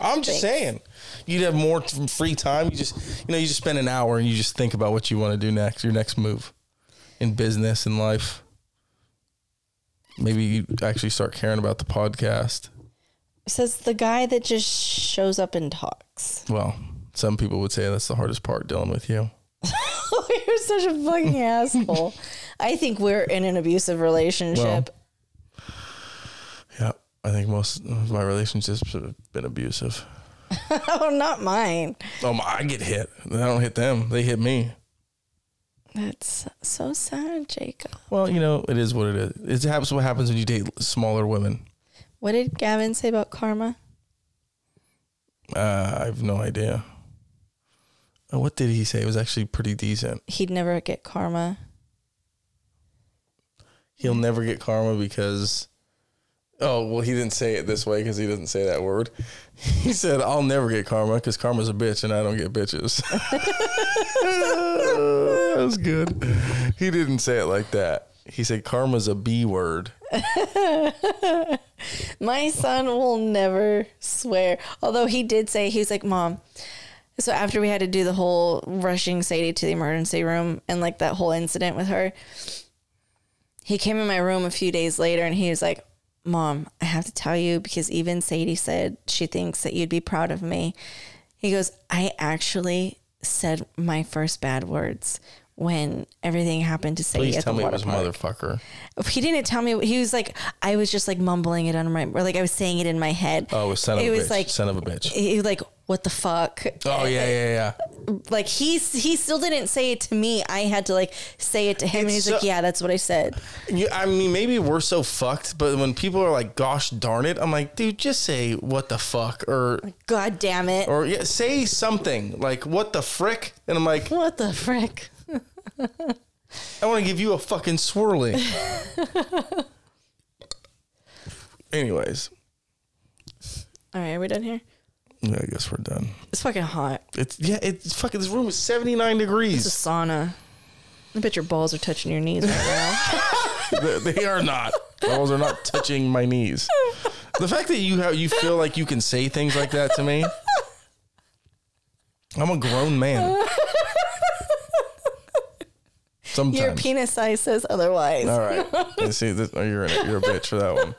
I'm just saying, you'd have more free time. You just, you know, you just spend an hour and you just think about what you want to do next, your next move in business and life. Maybe you actually start caring about the podcast. Says the guy that just shows up and talks. Well, some people would say that's the hardest part dealing with you. You're such a fucking asshole. I think we're in an abusive relationship. Yeah, I think most of my relationships have been abusive. oh, not mine. Oh, my, I get hit. I don't hit them. They hit me. That's so sad, Jacob. Well, you know, it is what it is. It happens. What happens when you date smaller women? What did Gavin say about karma? Uh, I have no idea. Uh, What did he say? It was actually pretty decent. He'd never get karma. He'll never get karma because. Oh well, he didn't say it this way because he doesn't say that word. He said, "I'll never get karma because karma's a bitch and I don't get bitches." that was good. He didn't say it like that. He said, "Karma's a B word." My son will never swear. Although he did say, he was like, Mom. So after we had to do the whole rushing Sadie to the emergency room and like that whole incident with her, he came in my room a few days later and he was like, Mom, I have to tell you because even Sadie said she thinks that you'd be proud of me. He goes, I actually said my first bad words when everything happened to Sadie Please at tell the me it water was park. motherfucker. He didn't tell me. He was like, I was just like mumbling it under my, or like I was saying it in my head. Oh, it was son of It a was bitch. like- son of a bitch. He was like, what the fuck? Oh yeah, yeah, yeah. Like he he still didn't say it to me. I had to like say it to him, and It's he's like, so- yeah, that's what I said. You, I mean, maybe we're so fucked, but when people are like, "Gosh darn it," I'm like, "Dude, just say what the fuck," or God damn it! or yeah, say something like "What the frick," and I'm like, what the frick? "I want to give you a fucking swirly." Anyways, All right, are we done here? yeah, I guess we're done. It's fucking hot. It's yeah, it's fucking. This room is 79 degrees. It's a sauna. I bet your balls are touching your knees right now. they, they are not. Balls are not touching my knees. The fact that you have you feel like you can say things like that to me. I'm a grown man. Sometimes. your penis size says otherwise. All right. See. This, oh, you're in it. You're a bitch for that one.